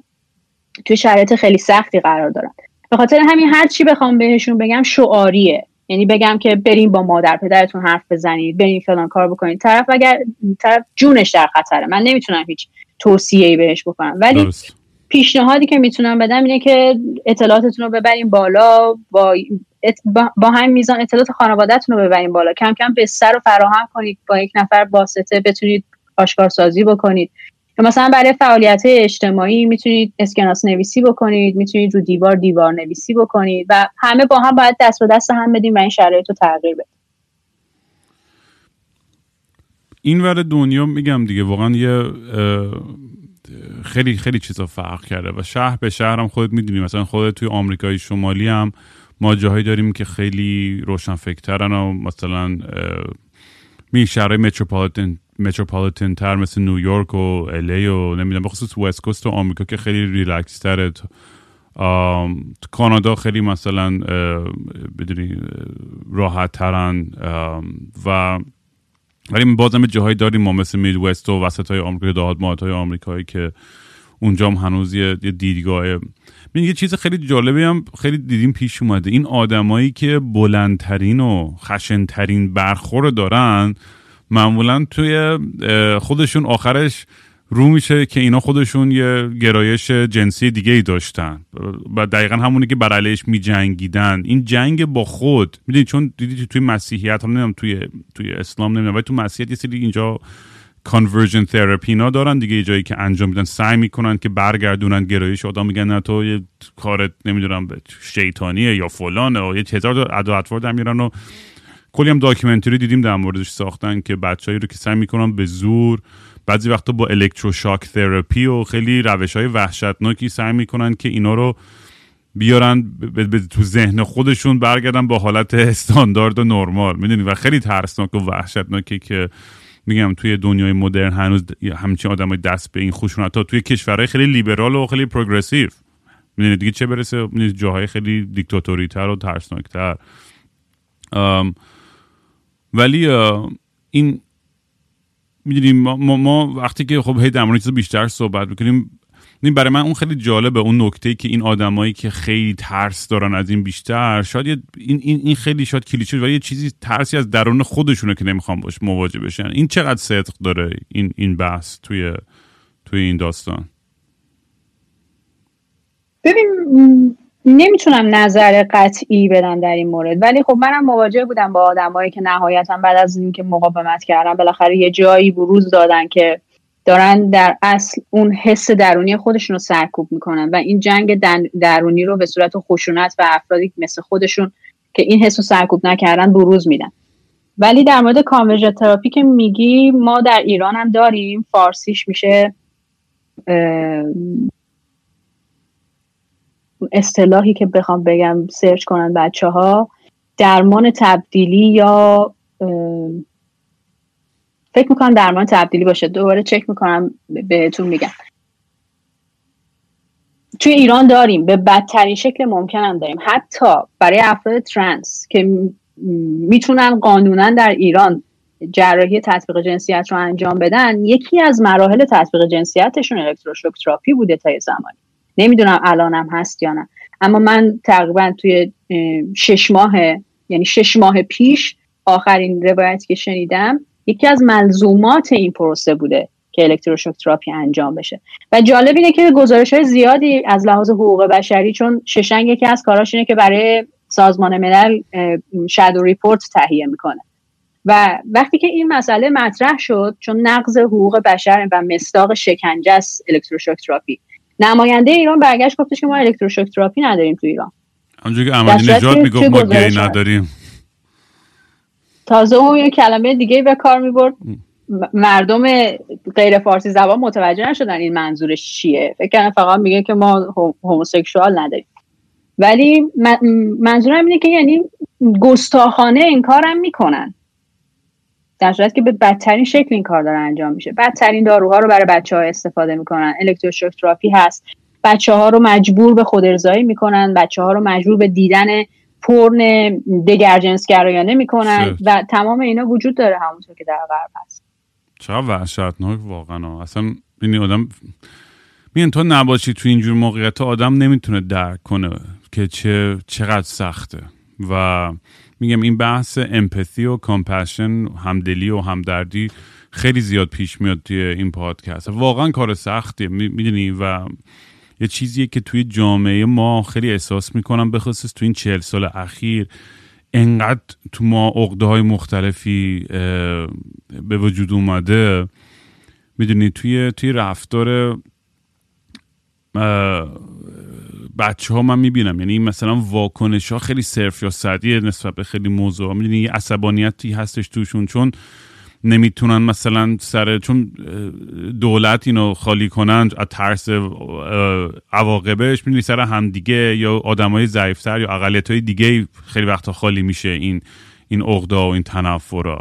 Speaker 3: توی شرایط خیلی سختی قرار دارن. به خاطر همین هر چی بخوام بهشون بگم شعاریه. یعنی بگم که بریم با مادر پدرتون حرف بزنید بریم فلان کار بکنید. طرف اگر طرف جونش در خطره. من نمی‌تونم هیچ توصیه ای بهش بکنم. ولی پیشنهادی که می‌تونم بدم اینه که اطلاعاتتون رو ببریم بالا با با هم میزان اطلاعات خانوادهتون رو ببریم بالا. کم کم بستر رو فراهم کنید با یک نفر واسطه بتونید آشکارسازی بکنید. مثلا برای فعالیت اجتماعی می‌تونید اسکناس نویسی بکنید می‌تونید رو دیوار دیوار نویسی بکنید و همه با هم باید دست به دست هم بدیم و این شرایط رو تغییر بدیم.
Speaker 2: این ور دنیا میگم دیگه واقعا یه خیلی خیلی چیزا فرق کرده و شهر به شهر هم خودت می‌دونی. مثلا خودت توی آمریکای شمالی هم ما جاهایی داریم که خیلی روشن فکرترن و مثلا می شهرهای متروپولیتن متروپولیتن تر مثل نیویورک و الی و نمی‌دونم بخصوص وست کوست و آمریکا که خیلی ریلکس تره کانادا خیلی مثلا بدونی راحت ترن و ولی بازم جاهایی داریم ما مثل میدوست و وسط های آمریکا دهات های آمریکایی که اونجا هم هنوز یه دیدگاه. یه چیز خیلی جالبی هم خیلی دیدیم پیش اومده. این آدمایی که بلندترین و خشنترین برخور دارن معمولا توی خودشون آخرش رو میشه که اینا خودشون یه گرایش جنسی دیگه ای داشتن. و دقیقا همونی که بر می جنگیدن این جنگ با خود می‌دونی چون دیدی توی مسیحیت هم نمی‌دونم توی توی اسلام نمی‌دونم ولی تو مسیحیت یه سری اینجا conversion therapy نا دارن دیگه جایی که انجام میدن سعی می‌کنن که برگردونن گرایش آدم میگن نه تو یه کارت نمی‌دونم شیطانیه یا فلانه و یه هزار ادا اطوار میرن و کلی هم documentary دیدیم در موردش ساختن که بچه‌ای رو که سعی می‌کنن به زور بعضی وقتا با electroshock therapy و خیلی روش های وحشتناکی سعی می‌کنن که اینا رو بیارن تو ذهن خودشون برگردن با حالت استاندارد و نرمال. می‌دونی؟ و خیلی ترسناک و وحشتناکی که میگم توی دنیای مدرن هنوز همچین آدمای دست به این خشونت توی کشورهای خیلی لیبرال و خیلی progressive. می‌دونی دیگه چه برسه؟ جاهای خیلی دیکتاتوری تر و ترسناکتر. ولی این می‌دونیم ما, ما, وقتی که خب هی در چیز بیشتر صحبت می‌کنیم این برای من اون خیلی جالبه اون نکته که این آدمایی که خیلی ترس دارن از این بیشتر شاید این, این, این خیلی شاید کلیشه ولی یه چیزی ترسی از درون خودشونه که نمی‌خوام باش مواجه بشن. این چقدر صدق داره این این بحث توی توی این داستان؟
Speaker 3: ببین نمی‌تونم نظر قطعی بدم در این مورد ولی خب منم مواجه بودم با آدمایی که نهایتا بعد از اینکه مقاومت کردن بالاخره یه جایی بروز دادن که دارن در اصل اون حس درونی خودشون رو سرکوب می‌کنن و این جنگ درونی رو به صورت خشونت رو افرادی مثل خودشون که این حس رو سرکوب نکردن بروز میدن. ولی در مورد conversion therapy که میگی ما در ایران هم داریم فارسیش میشه اصطلاحی که بخوام بگم search کنن بچه ها درمان تبدیلی یا فکر می‌کنم درمان تبدیلی باشه. دوباره چک می‌کنم بهتون میگم. توی ایران داریم. به بدترین شکل ممکن هم داریم. حتی برای افراد ترنس که می‌تونن قانونا در ایران جراحی تطبیق جنسیت رو انجام بدن یکی از مراحل تطبیق جنسیتشون الکتروشوک تراپی بوده تا زمانی. نمی‌دونم الانم هست یا نه. اما من تقریبا توی شش ماه یعنی شش ماه پیش آخرین روایتی که شنیدم یکی از ملزومات این پروسه بوده که الکتروشوک تراپی انجام بشه. و جالب اینه که گزارش های زیادی از لحاظ حقوق بشری چون شش‌رنگ یکی از کاراش اینه که برای سازمان ملل shadow report تهیه می‌کنه. و وقتی که این مسئله مطرح شد چون نقض حقوق بشر و مصداق شکنجه است الکتروشوک تراپی نماینده ایران برگشت گفتش که ما الکتروشوک تراپی نداریم تو ایران.
Speaker 2: اونجوری که عملی نجات می‌گفت ما گی نداریم.
Speaker 3: تازه اون یه کلمه دیگه به کار می‌برد. مردم غیر فارسی زبان متوجه نشدن این منظورش چیه. فکر کنم فقط میگه که ما هوموسکشوال نداریم. ولی منظورم اینه که یعنی گستاخانه این کارم می‌کنن. در صورت که به بدترین شکل این کار داره انجام میشه. بدترین داروها رو برای بچه ها استفاده می‌کنن. الکتروشوک تراپی هست. بچه ها رو مجبور به خود ارزایی می‌کنن. بچه ها رو مجبور به دیدن پرن دگرجنسگرایانه می‌کنن و تمام اینا وجود داره همونطور که در غرب هست.
Speaker 2: چقدر وحشتناک واقعا. اصلا این آدم میگن تو نباشی تو اینجور موقعیت آدم نمی‌تونه درک کنه که چه چقدر سخته. و میگم این بحث امپاتی و کامپشن همدلی و همدردی خیلی زیاد پیش میاد توی این پادکست. واقعا کار سختیه می‌دونی؟ و یه چیزیه که توی جامعه ما خیلی احساس می‌کنم خصوص توی این چهل سال اخیر انقدر تو ما عقده های مختلفی به وجود اومده. می‌دونی؟ توی توی رفتار بچه ها من می‌بینم. یعنی مثلا واکنش ها خیلی صرف یا صدیه نسبت به خیلی موضوع می‌دونی یه عصبانیتی هستش توشون چون نمی‌تونن مثلا سر چون دولت اینو خالی کنن از ترس عواقبش. می‌دونی سر همدیگه یا آدمای ضعیفتر یا اقلیت های دیگه خیلی وقتا خالی میشه این این عقده‌ها و این تنفرا.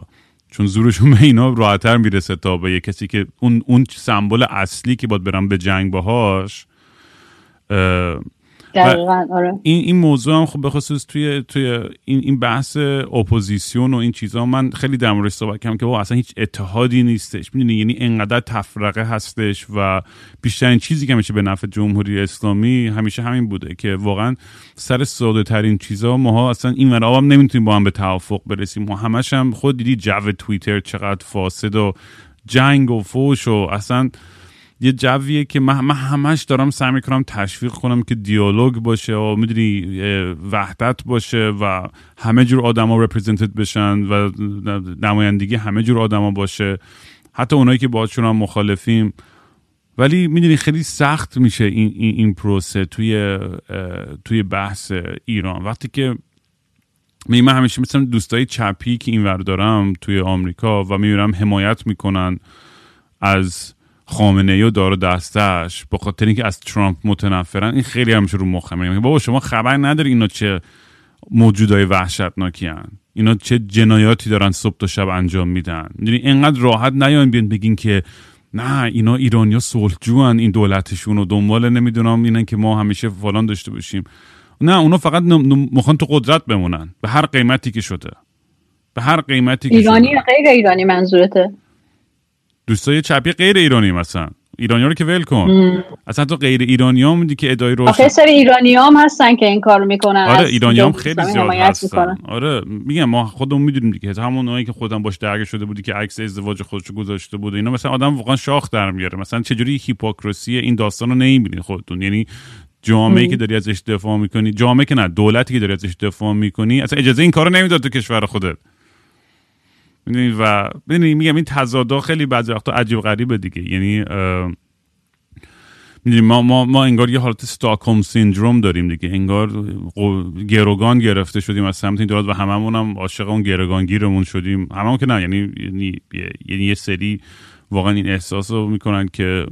Speaker 2: چون زورشون به اینا راحتتر می‌رسه تا به یه کسی که اون اون سمبل اصلی که باید برم به جنگ باهاش
Speaker 3: آره.
Speaker 2: این این موضوع هم خب به خصوص توی توی این این بحث اپوزیسیون و این چیزها من خیلی در موردش صحبت کردم که اصلا هیچ اتحادی نیستش می‌دونی یعنی انقدر تفرقه هستش و بیشترین چیزی که میشه به نفع جمهوری اسلامی همیشه همین بوده که واقعا سر ساده ترین چیزها ماها اصلا این ورا هم نمی‌تونیم با هم به توافق برسیم ما همش هم خود دیدی جو توییتر چقدر فاسد و جنگ و فوش و اصلا یه جویه که من, من همش دارم سعی می‌کنم تشویق کنم که دیالوگ باشه و می‌دونی وحدت باشه و همه جور آدما رپرزنتد بشن و نمایندگی همه جور آدما باشه. حتی اونایی که باهاشون هم مخالفیم. ولی می‌دونی خیلی سخت میشه این, این, این پروسه توی توی بحث ایران. وقتی که می من همیشه مثلا دوستای چپی که اینور دارم توی آمریکا و می‌بینم حمایت می‌کنن از خامنه ای و دار دستش به خاطر اینکه از ترامپ متنفرن این خیلی همیشه رو مخم میگم بابا شما خبر نداری اینا چه موجودای وحشتناکی هن. اینا چه جنایاتی دارن صبح تا شب انجام میدن. می‌دونی اینقدر راحت نیاین بیان بگین که نه اینا ایرانیا صلحجو این دولتشون و دنبال نمی‌دونم اینن که ما همیشه فلان داشته باشیم. نه اونا فقط می‌خوان تو قدرت بمونن. به هر قیمتی که شده. به هر قیمتی که
Speaker 3: ایرانی غیر ایرانی منظورته؟
Speaker 2: دوستای چپی غیر ایرانی مثلا ایرانی رو که ول کن. اصلا تو غیر ایرانی ها میدی که ادای روشن
Speaker 3: آخه سر ایرانی هم هستن که این کارو می‌کنن.
Speaker 2: آره ایرانی هم خیلی زیاد هستن. آره میگم ما خودمون می‌دونیم دیگه. همون اونایی که خودم باش درگیر شده بودی که عکس ازدواج خودشو گذاشته بود اینا مثلا آدم واقعا شاخ در میاره. مثلا چجوری هیپوکراسی این داستان رو نمی‌بینید خودتون؟ یعنی جامعه که داری ازش دفاع می‌کنی جامعه که نه دولتی که داری ازش دفاع می‌کنی اصلا اجازه این کارو نمی‌داد تو کشور خودت. و ببینید میگم این تضادا خیلی بعضی وقتا عجیب غریبه دیگه. یعنی ما, ما, ما انگار یه حالت استاکهلم سیندروم داریم دیگه. انگار گروگان گرفته شدیم از سمت این دولت و هممون هم عاشق اون گیرمون شدیم. هممون که نه یعنی یعنی, یعنی یه سری واقعا این احساس رو می‌کنن که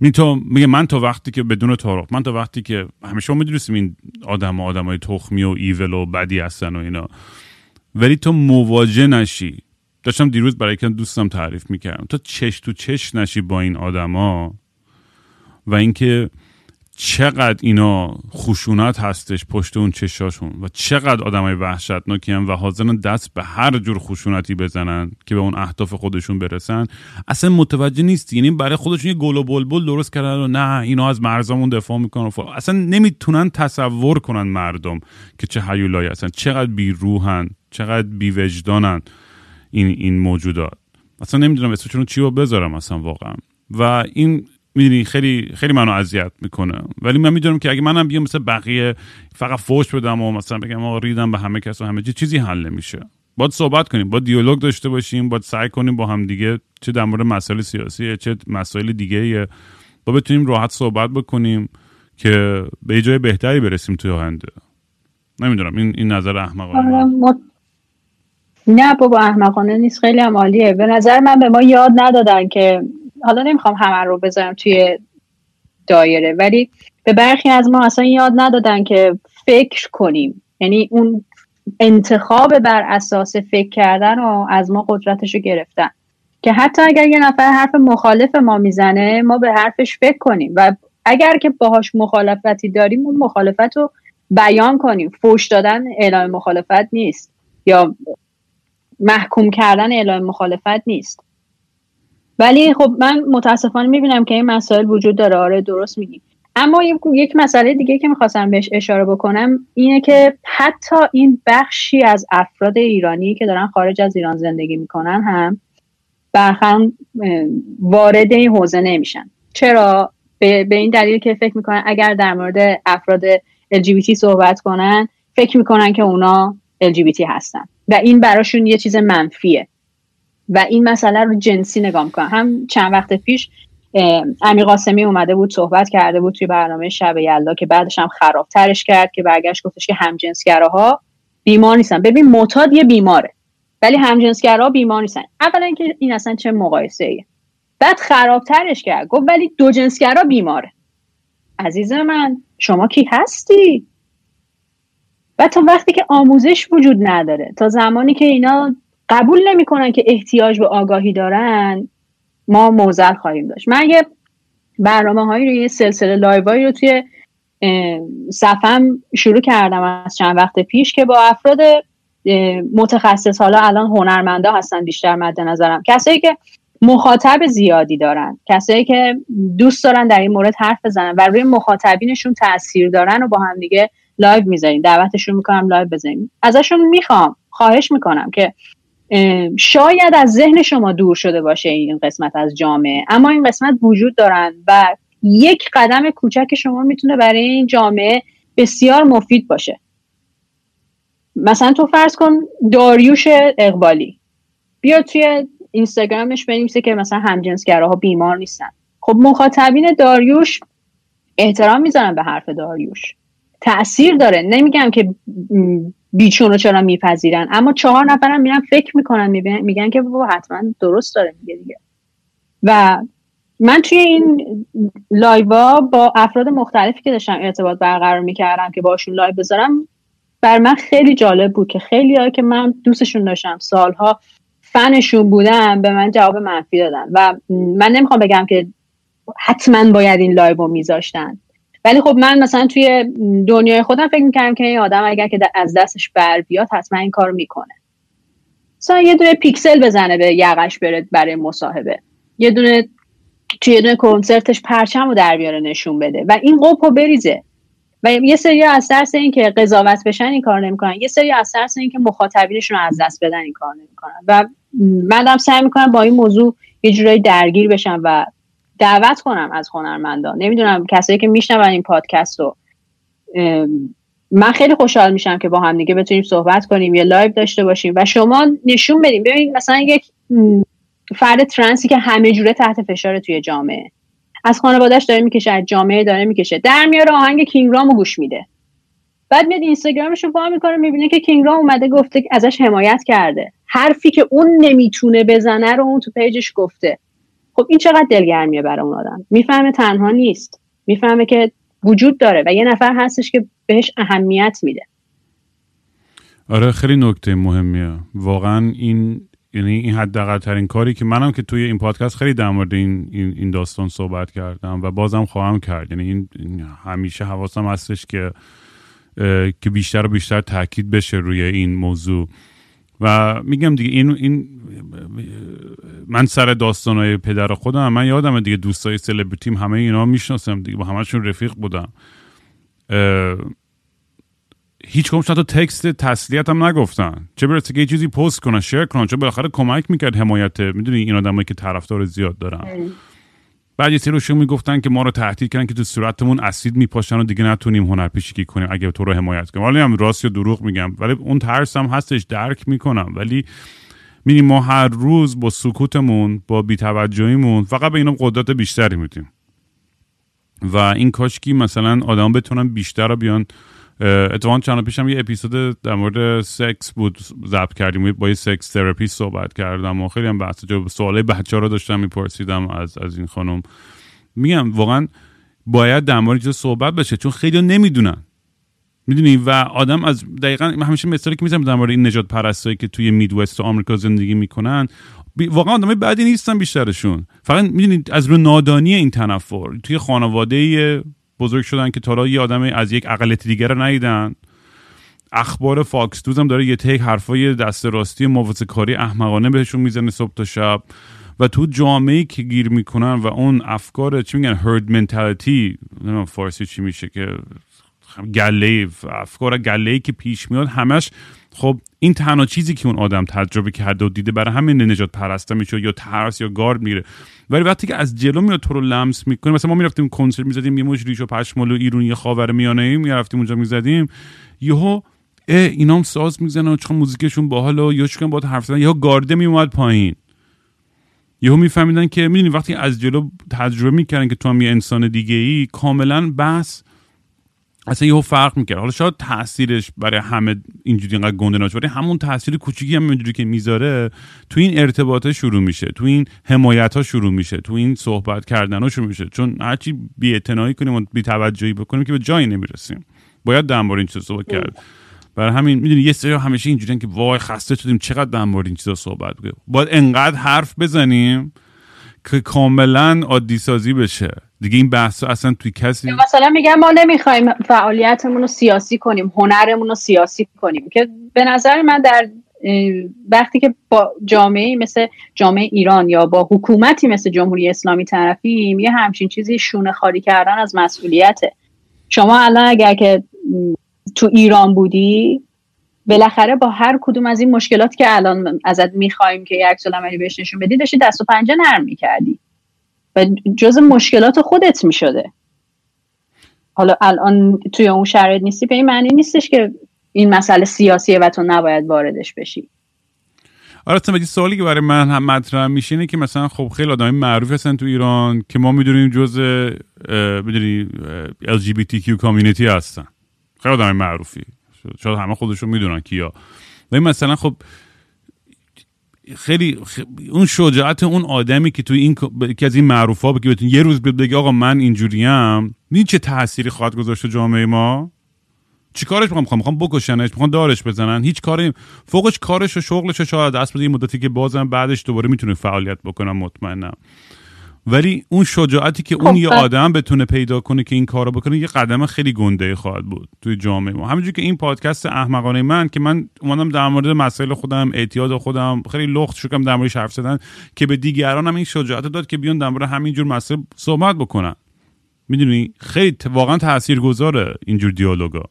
Speaker 2: می تو میگه من تا وقتی که بدون تعارف من تا وقتی که همیشه می‌دونستیم این آدم و آدم های تخمی و ایول و بدی هستن و اینا. ولی تو مواجه نشی. داشتم دیروز برای که دوستم تعریف می‌کردم. تو چش تو چش نشی با این آدما و اینکه چقدر اینا خشونت هستش پشت اون چشاشون و چقدر آدمای وحشتناکی هم و حاضرن دست به هر جور خشونتی بزنن که به اون اهداف خودشون برسن. اصلا متوجه نیست یعنی برای خودشون یه گل و بلبل درست کردن و نه اینا از مرزامون دفاع می‌کنن و اصلا نمی‌تونن تصور کنن مردم که چه هیولایی هستن. چقدر بیروحن. چقدر بیوجدانن این این موجودات اصلا نمی‌دونم اسمشون چی رو بذارم اصلا واقعا. و این می‌دونی خیلی خیلی منو اذیت می‌کنه. ولی من می‌دونم که اگه منم بیام مثل بقیه فقط فوش بدم و مثلا بگم آقا ریدم به همه کس و همه چیزی حل نمیشه. باید صحبت کنیم با دیالوگ داشته باشیم باید سعی کنیم با هم دیگه چه در مورد مسائل سیاسی چه مسائل دیگه با بتونیم راحت صحبت بکنیم که به جای بهتری برسیم توی آینده. نمی‌دونم این این نظر احمقانه.
Speaker 3: آره، نه بابا احمقانه نیست خیلی هم عالیه. به نظر من به ما یاد ندادن که حالا نمی‌خوام همه رو بذارم توی دایره ولی به برخی از ما اصلا یاد ندادن که فکر کنیم. یعنی اون انتخاب بر اساس فکر کردن و از ما قدرتش رو گرفتن. که حتی اگر یه نفر حرف مخالف ما می‌زنه ما به حرفش فکر کنیم. و اگر که باهاش مخالفتی داریم اون مخالفت رو بیان کنیم. فوش دادن اعلام مخالفت نیست. یا محکوم کردن اعلام مخالفت نیست. ولی خب من متاسفانه می‌بینم که این مسائل وجود داره. آره درست میگی. اما یک مسئله دیگه که می‌خواستم بهش اشاره بکنم اینه که حتی این بخشی از افراد ایرانی که دارن خارج از ایران زندگی می‌کنن هم برخم وارد این حوزه نمیشن. چرا؟ به, به این دلیل که فکر می‌کنن اگر در مورد افراد LGBT صحبت کنن فکر می‌کنن که اونا LGBT هستن. و این براشون یه چیز منفیه. و این مسئله رو جنسی نگاه می‌کنن. هم چند وقت پیش امیر قاسمی اومده بود صحبت کرده بود توی برنامه شب یلدا که بعدش هم خرابترش کرد که برگشت گفتش که همجنسگراها بیمار نیستن. ببین معتاد یه بیماره ولی همجنسگراها بیمار نیستن. اولا اینکه این اصلا چه مقایسه ایه بعد خرابترش کرد. گفت ولی دو جنسگرا بیماره. عزیز من شما کی هستی؟ تا وقتی که آموزش وجود نداره تا زمانی که اینا قبول نمی‌کنن که احتیاج به آگاهی دارن ما موزل خواهیم داشت. من یه برنامه هایی رو یه سلسله لایوایی رو توی صفم شروع کردم از چند وقت پیش که با افراد متخصص حالا الان هنرمندا هستن بیشتر مد نظرم. کسایی که مخاطب زیادی دارن کسایی که دوست دارن در این مورد حرف بزنن و روی مخاطبینشون تاثیر دارن و با هم دیگه live می‌ذاریم دعوتشون می‌کنم live بزنیم ازشون می‌خوام خواهش می‌کنم که شاید از ذهن شما دور شده باشه این قسمت از جامعه. اما این قسمت وجود دارن و یک قدم کوچک شما می‌تونه برای این جامعه بسیار مفید باشه. مثلا تو فرض کن داریوش اقبالی. بیا توی اینستاگرامش بنویسه که مثلا همجنسگراها بیمار نیستن. خب مخاطبین داریوش احترام می‌ذارن به حرف داریوش. تاثیر داره. نمیگم که بی‌چون و چرا میپذیرن اما چهار نفرم میرن فکر می‌کنن میگن که بابا حتما درست داره میگه دیگه. و من توی این live ا با افراد مختلفی که داشتم ارتباط برقرار می‌کردم که باشون live بذارم برای من خیلی جالب بود که خیلی که من دوستشون داشتم سالها فنشون بودم به من جواب منفی دادن. و من نمی‌خوام بگم که حتما باید این live رو میذاشتن. ولی خب من مثلا توی دنیای خودم فکر می‌کردم که این آدم اگر که از دستش بر بیاد حتما این کار می‌کنه. مثلا یه دونه پیکسل بزنه به یقش بره برای مصاحبه. یه دونه توی دونه کنسرتش پرچم رو در بیاره نشون بده و این قبح رو بریزه. و یه سری از ترس این که قضاوت بشن این کار نمی‌کنن. یه سری از ترس این که مخاطبینشون رو از دست بدن این کار نمی‌کنن. و من هم سعی می‌کنم با این موضوع یه جورایی درگیر بشم و دعوت کنم از هنرمندان. نمی‌دونم کسایی که میشنون این پادکست رو. من خیلی خوشحال میشم که با هم دیگه بتونیم صحبت کنیم یه live داشته باشیم و شما نشون بدیم ببینید مثلا یک فرد ترنسی که همه جوره تحت فشار توی جامعه. از خانوادهش داره می‌کشه از جامعه داره می‌کشه. در میاره آهنگ کینگ رامو گوش میده. بعد میاد اینستاگرامش رو پا می‌کنه می‌بینه که کینگ رام اومده گفته ازش حمایت کرده. حرفی که اون نمی‌تونه بزنه رو اون تو پیجش گفته. خب این چقدر دلگرمیه برای اون آدم؟ می‌فهمه تنها نیست. می‌فهمه که وجود داره و یه نفر هستش که بهش اهمیت میده.
Speaker 2: آره خیلی نکته مهمیه. واقعا این یعنی این حداقل ترین کاری که منم که توی این پادکست خیلی در مورد این, این, داستان صحبت کردم و بازم خواهم کرد. یعنی این, همیشه حواسم هستش که که بیشتر و بیشتر تاکید بشه روی این موضوع. و میگم دیگه این, این من سر داستانهای پدر خودم من یادم دیگه دوستای سلبریتیم همه اینا می‌شناسم دیگه با همشون رفیق بودم. هیچ کمش حتی تکست تسلیت هم نگفتن. چه برسه که یه چیزی پست کنن شیر کنن چه بالاخره کمک می‌کرد حمایت می‌دونی این آدمایی که طرفدار زیاد دارن. بعد یه سری می‌گفتن که ما رو تهدید کردن که تو صورتمون اسید میپاشن و دیگه نتونیم هنرپیشگی کنیم اگه تو رو حمایت کنیم. ولی هم راست یا دروغ میگم ولی اون ترس هم هستش درک می‌کنم. ولی می‌دونی ما هر روز با سکوتمون با بیتوجهیمون فقط به اینا قدرت بیشتری میدیم. و این کاشکی مثلا آدم بتونن بیشتر رو بیان اتفاقا چند پیشم یه اپیزود در مورد سکس بود ضبط کردیم. با یه سکس تراپی صحبت کردم و خیلی هم بحث جو سوالای بچه رو داشتم میپرسیدم از از این خانم. میگم واقعا باید در مورد صحبت بشه چون خیلی نمی‌دونن. می‌دونی؟ و آدم از دقیقا همیشه مثالی که می‌زنم در مورد این نجات پرستایی که توی میدوست آمریکا زندگی می‌کنن واقعا آدمای بعدی نیستن بیشترشون. فقط می‌دونید از رو نادانی این تنفر توی خانواده بزرگ شدن که تا یه آدم از یک اقلیت دیگر رو ندیدن. اخبار فاکس نیوز هم داره یه تک حرفای دست راستی محافظه کاری احمقانه بهشون می‌زنه صبح تا شب. و تو جامعه که گیر می‌کنن و اون افکار چی میگن herd mentality فارسی چی میشه که گله افکار گله که پیش میاد همش خب این تنها چیزی که اون آدم تجربه کرده و دیده برای همین نژادپرست میشه یا ترس یا گارد میره ولی وقتی که از جلو میاد تو رو لمس می‌کنه مثلا ما می‌رفتیم کنسرت می‌زدیم یه مش ریش و پشمال و ایرونی خاور میانه ای می‌رفتیم اونجا می‌زدیم. یهو اینا هم ساز می‌زنن و چون موزیکشون باحال و یا چون باید حرف زدن یا گارده میومد پایین. یهو میفهمیدن که می‌دونی وقتی از جلو تجربه می‌کردن که تو هم یه انسان دیگه ای کاملا بس اصلا یهو فرق می‌کرد. حالا شاید تاثیرش برای همه اینجوری اینقدر گنده نشه ولی همون تاثیر کوچیکی هم اینجوری که می‌ذاره تو این ارتباطه شروع میشه تو این حمایت ها شروع میشه تو این صحبت کردن ها شروع میشه. چون هرچی بی کنیم و بی توجهی بکنیم که به جایی نمی‌رسیم. باید در این چیزا صحبت کرد. برای همین می‌دونی یه سری همیشه اینجوریه که وای خسته شدیم چقدر در مورد این چیزا صحبت کنیم؟ باید انقدر حرف بزنیم که کاملا عادی سازی بشه. دیگه این بحث اصلا توی کسی
Speaker 3: مثلا میگم ما نمی‌خوایم فعالیتمون رو سیاسی کنیم هنرمون رو سیاسی کنیم که به نظر من در وقتی که با جامعه مثل جامعه ایران یا با حکومتی مثل جمهوری اسلامی طرفیم یه همچین چیزی شونه خالی کردن از مسئولیته. شما الان اگر که تو ایران بودی بالاخره با هر کدوم از این مشکلاتی که الان ازت می‌خوایم که یک عکس بهش نشون بدی داشتی دست و پنجه نرم می‌کردی. و جز مشکلات خودت می‌شده. حالا الان توی اون شرایط نیستی به این معنی نیستش که این مسئله سیاسیه و تو نباید واردش بشی.
Speaker 2: آره تا سوالی که برای من هم مطرح میشه اینه که مثلا خب خیلی آدم معروف هستن تو ایران که ما می‌دونیم جز می‌دونی LGBTQ کامیونیتی هستن. خیلی آدم معروفی. شاید همه خودشون می‌دونن کیا. و مثلا خب خیلی, اون شجاعت اون آدمی که توی این که از این معروف ها بگه یه روز بگه آقا من اینجوریم. این چه تأثیری خواهد گذاشته جامعه ما؟ چی کارش می‌خوام؟ می‌خوام بکشنش می‌خوام دارش بزنن. هیچ کاری فوقش کارش و شغلش و شاید دست بده این مدتی که بازم بعدش دوباره می‌تونه فعالیت بکنم مطمئنم. ولی اون شجاعتی که اون یه آدم بتونه پیدا کنه که این کارو بکنه یه قدم خیلی گنده خواهد بود توی جامعه ما. همینجور که این پادکست احمقانه من که من اومدم در مورد مسائل خودم اعتیاد خودم خیلی لخت شکم در موردش حرف زدن که به دیگران هم این شجاعت داد که بیان در مورد همینجور مسائل صحبت بکنن. می‌دونی؟ خیلی واقعا تاثیرگذاره اینجور دیالوگا.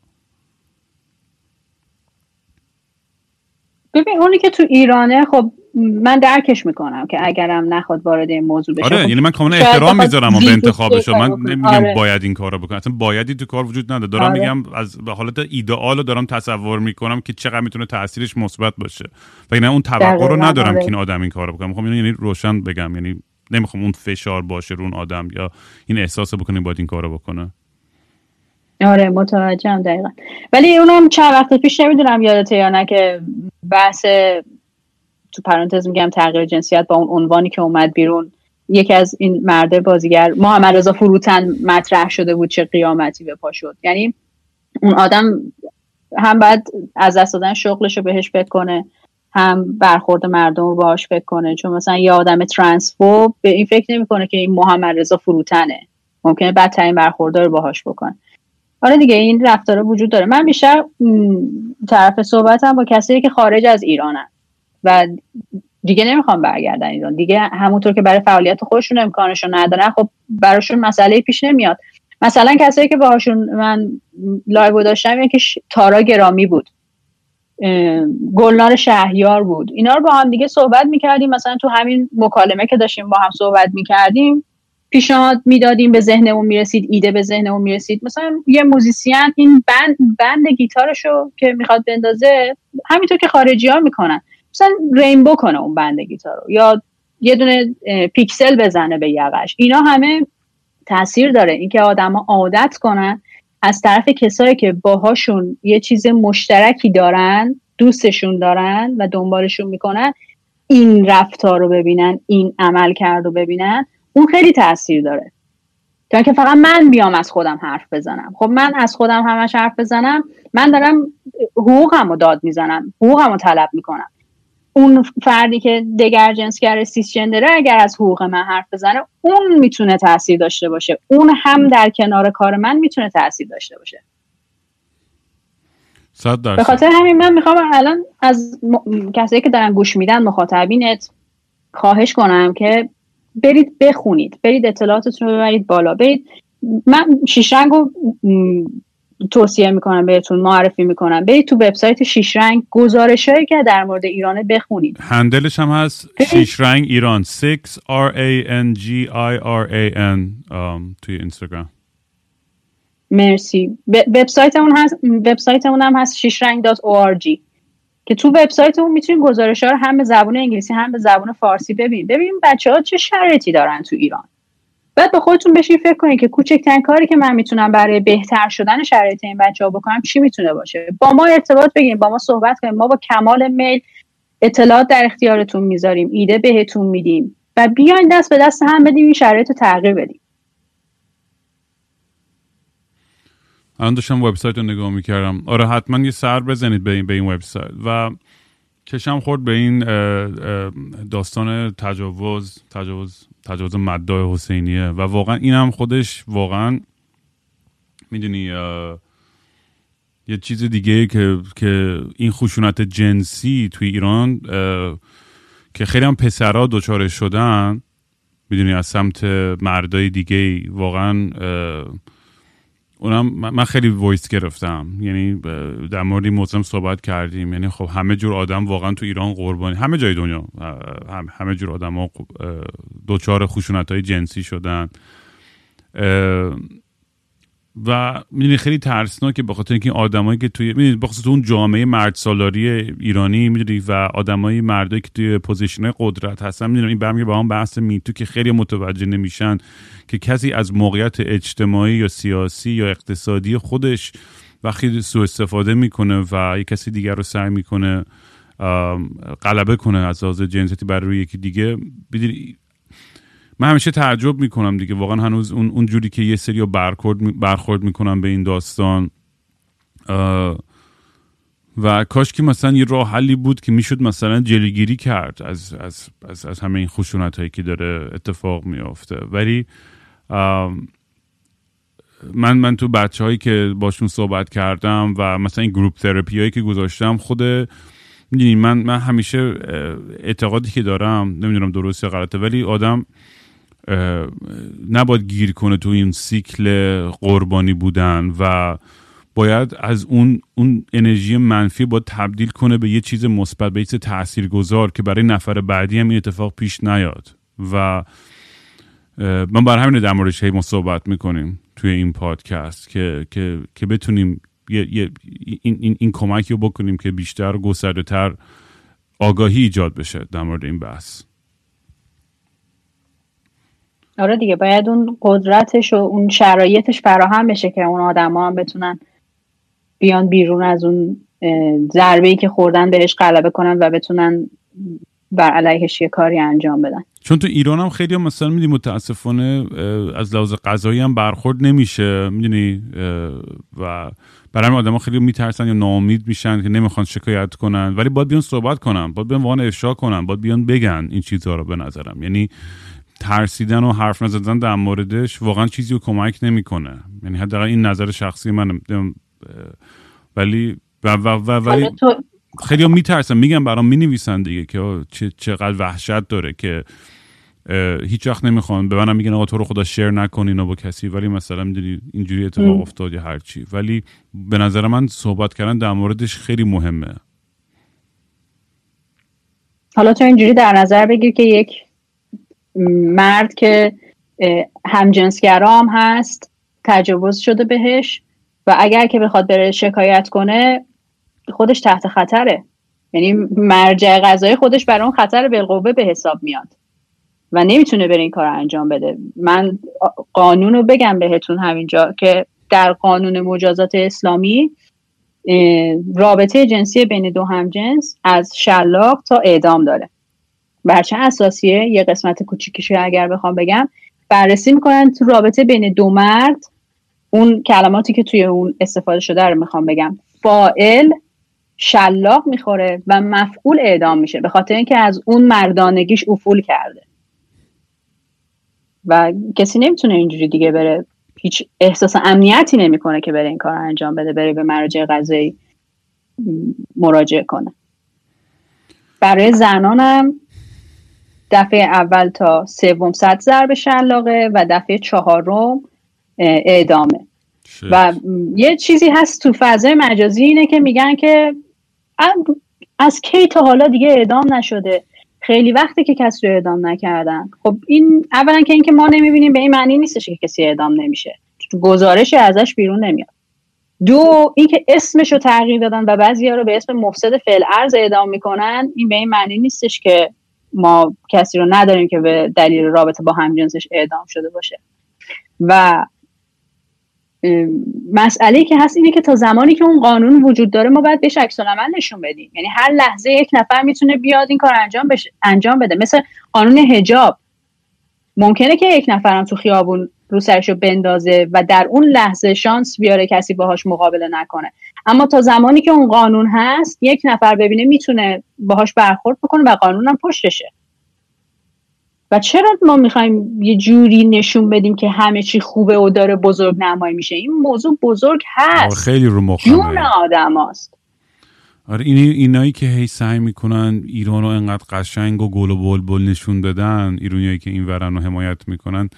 Speaker 3: ببین اونی که تو ایرانه خب من درکش می‌کنم که اگرم نخواد وارد این موضوع بشه.
Speaker 2: آره
Speaker 3: خب
Speaker 2: یعنی من کاملا احترام می‌ذارم به انتخابش من نمیگم آره. باید این کارو بکنم اصلا بایدی تو کار وجود نداره. دارم آره. میگم از به حالت ایدئال رو دارم تصور می‌کنم که چقدر می‌تونه تاثیرش مثبت باشه. و نه اون توقع رو ندارم آره. که این آدم این کارو بکنه. می‌خوام یعنی روشن بگم. یعنی نمی‌خوام اون فشار باشه رو اون آدم یا این احساس بکنه باید این کارو بکنه.
Speaker 3: آره متوجهم دقیقا. ولی اونم چند وقت پیش نمی‌دونم یادته یا نه که بحث تو پرانتز میگم تغییر جنسیت با اون عنوانی که اومد بیرون یکی از این مرده بازیگر محمد رضا فروتن مطرح شده بود چه قیامتی به پا شد. یعنی اون آدم هم باید از دست دادن شغلش رو بهش فکر کنه هم برخورد مردم رو باهاش فکر کنه. چون مثلا یه آدم ترانسفوب به این فکر نمی‌کنه که این محمد رضا فروتنه. ممکنه بدترین برخوردار رو باهاش بکنه. آره دیگه این رفتار وجود داره. من بیشتر طرف صحبتم با کسایی که خارج از ایرانن. و دیگه نمی‌خوام برگردن ایران. دیگه همونطور که برای فعالیت خودشون امکانشو ندارن خب براشون مسئله پیش نمیاد. مثلا کسایی که باهاشون من live داشتم که تارا گرامی بود. گلنار شهیار بود. اینا رو با هم دیگه صحبت می‌کردیم. مثلا تو همین مکالمه که داشتیم با هم صحبت می‌کردیم پیشنهاد می‌دادیم به ذهنمون می‌رسید ایده به ذهنمون می‌رسید. مثلا یه musician این بند بند گیتارشو که می‌خواد بندازه همینطور که خارجی ها می‌کنن. مثلا rainbow کنه اون بند گیتار رو. یا یه دونه پیکسل بزنه به یقه‌ش. اینا همه تاثیر داره. اینکه آدما عادت کنن از طرف کسایی که باهاشون یه چیز مشترکی دارن دوستشون دارن و دنبالشون می‌کنن این رفتار رو ببینن این عمل کرد رو ببینن اون خیلی تاثیر داره. تا که فقط من بیام از خودم حرف بزنم. خب من از خودم همش حرف بزنم. من دارم حقوقم رو داد می‌زنم. حقوقم رو طلب می‌کنم. اون فردی که دگر جنسگر سیس جندره اگر از حقوق من حرف بزنه اون می‌تونه تاثیر داشته باشه. اون هم در کنار کار من می‌تونه تاثیر داشته باشه. به خاطر همین من می‌خوام الان از م... کسایی که دارن گوش میدن مخاطبینت خواهش کنم که برید بخونید. برید اطلاعاتتون رو ببرید بالا. برید من شیشرنگ رو توصیه می‌کنم بهتون معرفی می‌کنم. برید تو وبسایت شیشرنگ گزارش هایی که در مورد ایران بخونید.
Speaker 2: هندلش هم هست. شیشرنگ ایران. 6 R A N G I R A N um, توی اینستاگرام.
Speaker 3: مرسی. وبسایتمون هست وبسایتمون هم هست شیشرنگ.org که تو وبسایتمون می‌تونید گزارش ها رو هم به زبان انگلیسی هم به زبان فارسی ببینید. ببینید بچه ها چه شرایطی دارن تو ایران. بعد به خودتون بشین فکر کنید که کوچکترین کاری که من می‌تونم برای بهتر شدن شرایط این بچه ها بکنم چی می‌تونه باشه؟ با ما ارتباط بگیریم با ما صحبت کنیم ما با کمال میل اطلاعات در اختیارتون می‌ذاریم ایده بهتون میدیم و بیاین دست به دست هم بدیم این شرایط رو تغییر بدیم.
Speaker 2: الان داشتم وبسایت رو نگاه می‌کردم. آره حتما یه سر بزنید به این به این وبسایت. و چشم خورد به این داستان تجاوز تجاوز تجاوز مدای حسینیه و واقعا اینم خودش واقعا می‌دونی یه چیز دیگه که که این خشونت جنسی توی ایران که خیلی هم پسرها دچار شدن می‌دونی از سمت مردای دیگه واقعا اونم من خیلی voice گرفتم. یعنی در مورد این موضوع صحبت کردیم. یعنی خب همه جور آدم واقعا تو ایران قربانی همه جای دنیا همه جور آدم ها دچار خشونت های جنسی شدن. و می‌دونی خیلی ترسناکه به خاطر اینکه آدمایی که توی می‌دونی بخصوص اون جامعه مرد سالاری ایرانی می‌دونی و آدمای مردایی که توی position قدرت هستن می‌دونی این برمیگه به همین بحث MeToo که خیلی متوجه نمیشن. که کسی از موقعیت اجتماعی یا سیاسی یا اقتصادی خودش وقتی سوء استفاده می‌کنه و یک کسی دیگر رو سعی می‌کنه غلبه کنه از لحاظ جنسیتی بر روی یکی دیگه من همیشه تعجب می‌کنم دیگه. واقعا هنوز اون, اون جوری که یه سری برخورد, برخورد می‌کنم به این داستان. و کاش که مثلا یه راه حلی بود که می‌شد مثلا جلوگیری کرد از, از, از, از همه این خشونت که داره اتفاق میافته. ولی من من تو بچه هایی که باشون صحبت کردم و مثلا این گروپ تراپی هایی که گذاشتم خود می‌دونی من من همیشه اعتقادی که دارم نمی‌دونم درست یا غلطه ولی آدم نباید گیر کنه تو این سیکل قربانی بودن و باید از اون اون انرژی منفی باید تبدیل کنه به یه چیز مثبت به یه چیز تاثیرگذار که برای نفر بعدی هم این اتفاق پیش نیاد. و من برای همین در موردش هی صحبت می‌کنیم توی این پادکست که که که بتونیم یه, یه این, این, این کمکی رو بکنیم که بیشتر گسترده تر آگاهی ایجاد بشه در مورد این بحث.
Speaker 3: آره دیگه باید اون قدرتش و اون شرایطش فراهم بشه که اون آدما هم بتونن بیان بیرون از اون ضربه ای که خوردن بهش غلبه کنن و بتونن بر علیهش یه کاری انجام بدن.
Speaker 2: چون تو ایران هم خیلی هم مثلا میدی متاسفانه از لحاظ غذایی هم برخورد نمیشه می‌دونی؟ و برای همین آدم خیلی میترسن یا ناامید میشن که نمی‌خوان شکایت کنن. ولی باید بیان صحبت کنن باید بیان وان افشا کنن باید بیان بگن این چیزها رو به نظرم. یعنی ترسیدن و حرف نزدن در موردش واقعا چیزی رو کمک نمی‌کنه. یعنی حداقل این نظر شخصی من ولی و, و, و ولی خیلی میترسن میگن برام می‌نویسن دیگه که چقدر وحشت داره که هیچ وقت نمی‌خوان. به منم میگن آقا تو رو خدا شیر نکن اینو با کسی. ولی مثلا می‌دونی اینجوری اتفاق افتاد یا هرچی. ولی به نظر من صحبت کردن در موردش خیلی مهمه.
Speaker 3: حالا تو اینجوری در نظر بگیر که یک مرد که همجنسگرام هست تجاوز شده بهش و اگر که بخواد بره شکایت کنه خودش تحت خطره. یعنی مرجع غذای خودش برای اون خطر بالقوه به حساب میاد. و نمی‌تونه بره این کار رو انجام بده. من قانون رو بگم بهتون همینجا که در قانون مجازات اسلامی رابطه جنسی بین دو همجنس از شلاق تا اعدام داره. برچه اساسیه یه قسمت کوچیکیشو اگر بخوام بگم بررسی می‌کنن تو رابطه بین دو مرد. اون کلماتی که توی اون استفاده شده رو می‌خوام بگم. فائل شلاق می‌خوره و مفعول اعدام میشه به خاطر اینکه از اون مردانگیش افول کرده. و کسی نمی‌تونه اینجوری دیگه بره. هیچ احساس امنیتی نمی‌کنه که بره این کار انجام بده بره به مراجع قضایی مراجعه کنه. برای زنانم دفعه اول تا سوم صد ضرب شلاقه و دفعه چهارم اعدامه. و یه چیزی هست تو فضای مجازی اینه که میگن که از کی تا حالا دیگه اعدام نشده. خیلی وقتی که کسی رو اعدام نکردن. خب این اولا که اینکه ما نمی‌بینیم به این معنی نیستش که کسی اعدام نمیشه. گزارشی ازش بیرون نمیاد. دو اینکه اسمش رو تغییر دادن و بعضی رو به اسم مفسد فعل ارز اعدام می‌کنن این به این معنی نیستش که ما کسی رو نداریم که به دلیل رابطه با همجنسش اعدام شده باشه. و مسئله که هست اینه که تا زمانی که اون قانون وجود داره ما باید بهش عکس نشون بدیم. یعنی هر لحظه یک نفر می‌تونه بیاد این کار انجام انجام بده. مثل قانون هجاب ممکنه که یک نفرم تو خیابون رو سرشو بندازه و در اون لحظه شانس بیاره کسی باهاش مقابله نکنه. اما تا زمانی که اون قانون هست یک نفر ببینه می‌تونه باهاش برخورد بکنه و قانونم پشتشه. و چرا ما می‌خوایم یه جوری نشون بدیم که همه چی خوبه و داره بزرگ نمایی میشه؟ این موضوع بزرگ هست.
Speaker 2: خیلی رو
Speaker 3: جون آدم هست.
Speaker 2: آره این اینایی که هی سعی می‌کنن ایران رو انقدر قشنگ و گل و بلبل نشون بدن ایرانیایی که این ورن رو حمایت می‌کنن.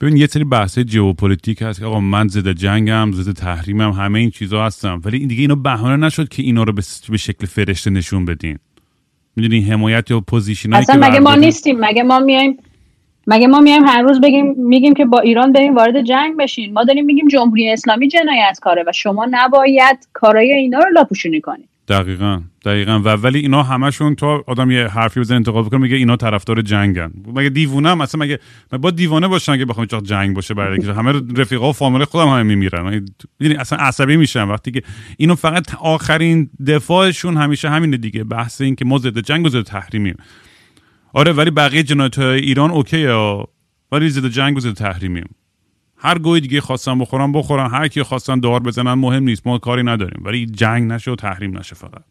Speaker 2: ببین یه سری بحث ژئوپلیتیک هست که آقا من ضد جنگم ضد تحریمم همه این چیزها هستم. ولی این دیگه اینو بهانه نشد که اینا رو به شکل فرشته نشون بدین. می‌دونی حمایت یا position
Speaker 3: اصلا مگه ما نیستیم مگه ما میایم مگه ما میایم هر روز بگیم میگیم که با ایران بریم وارد جنگ بشین؟ ما داریم میگیم جمهوری اسلامی جنایت کاره و شما نباید کارای اینا رو لاپوشونی کنید
Speaker 2: دقیقا دقیقا. و ولی اینا همشون تو آدم یه حرفی بزنه انتقاد بکنه میگه اینا طرفدار جنگن. مگه دیوونه هم؟ اصلا مگه با دیوانه باشن که بخوام چاق جنگ باشه برای همه رفیقا و فامیل خودم همه میمیرن. یعنی اصلا عصبی میشن وقتی که اینو فقط آخرین دفاعشون همیشه همینه دیگه بحث این که ما ضد جنگ و ضد تحریمیم. آره ولی بقیه جنایت ایران اوکیه ولی ضد جنگ و ضد تحریمیم. هر گوی دیگه خواستن بخورن بخورن. هر کی خواستن دار بزنن مهم نیست. ما کاری نداریم. ولی جنگ نشه و تحریم نشه فقط.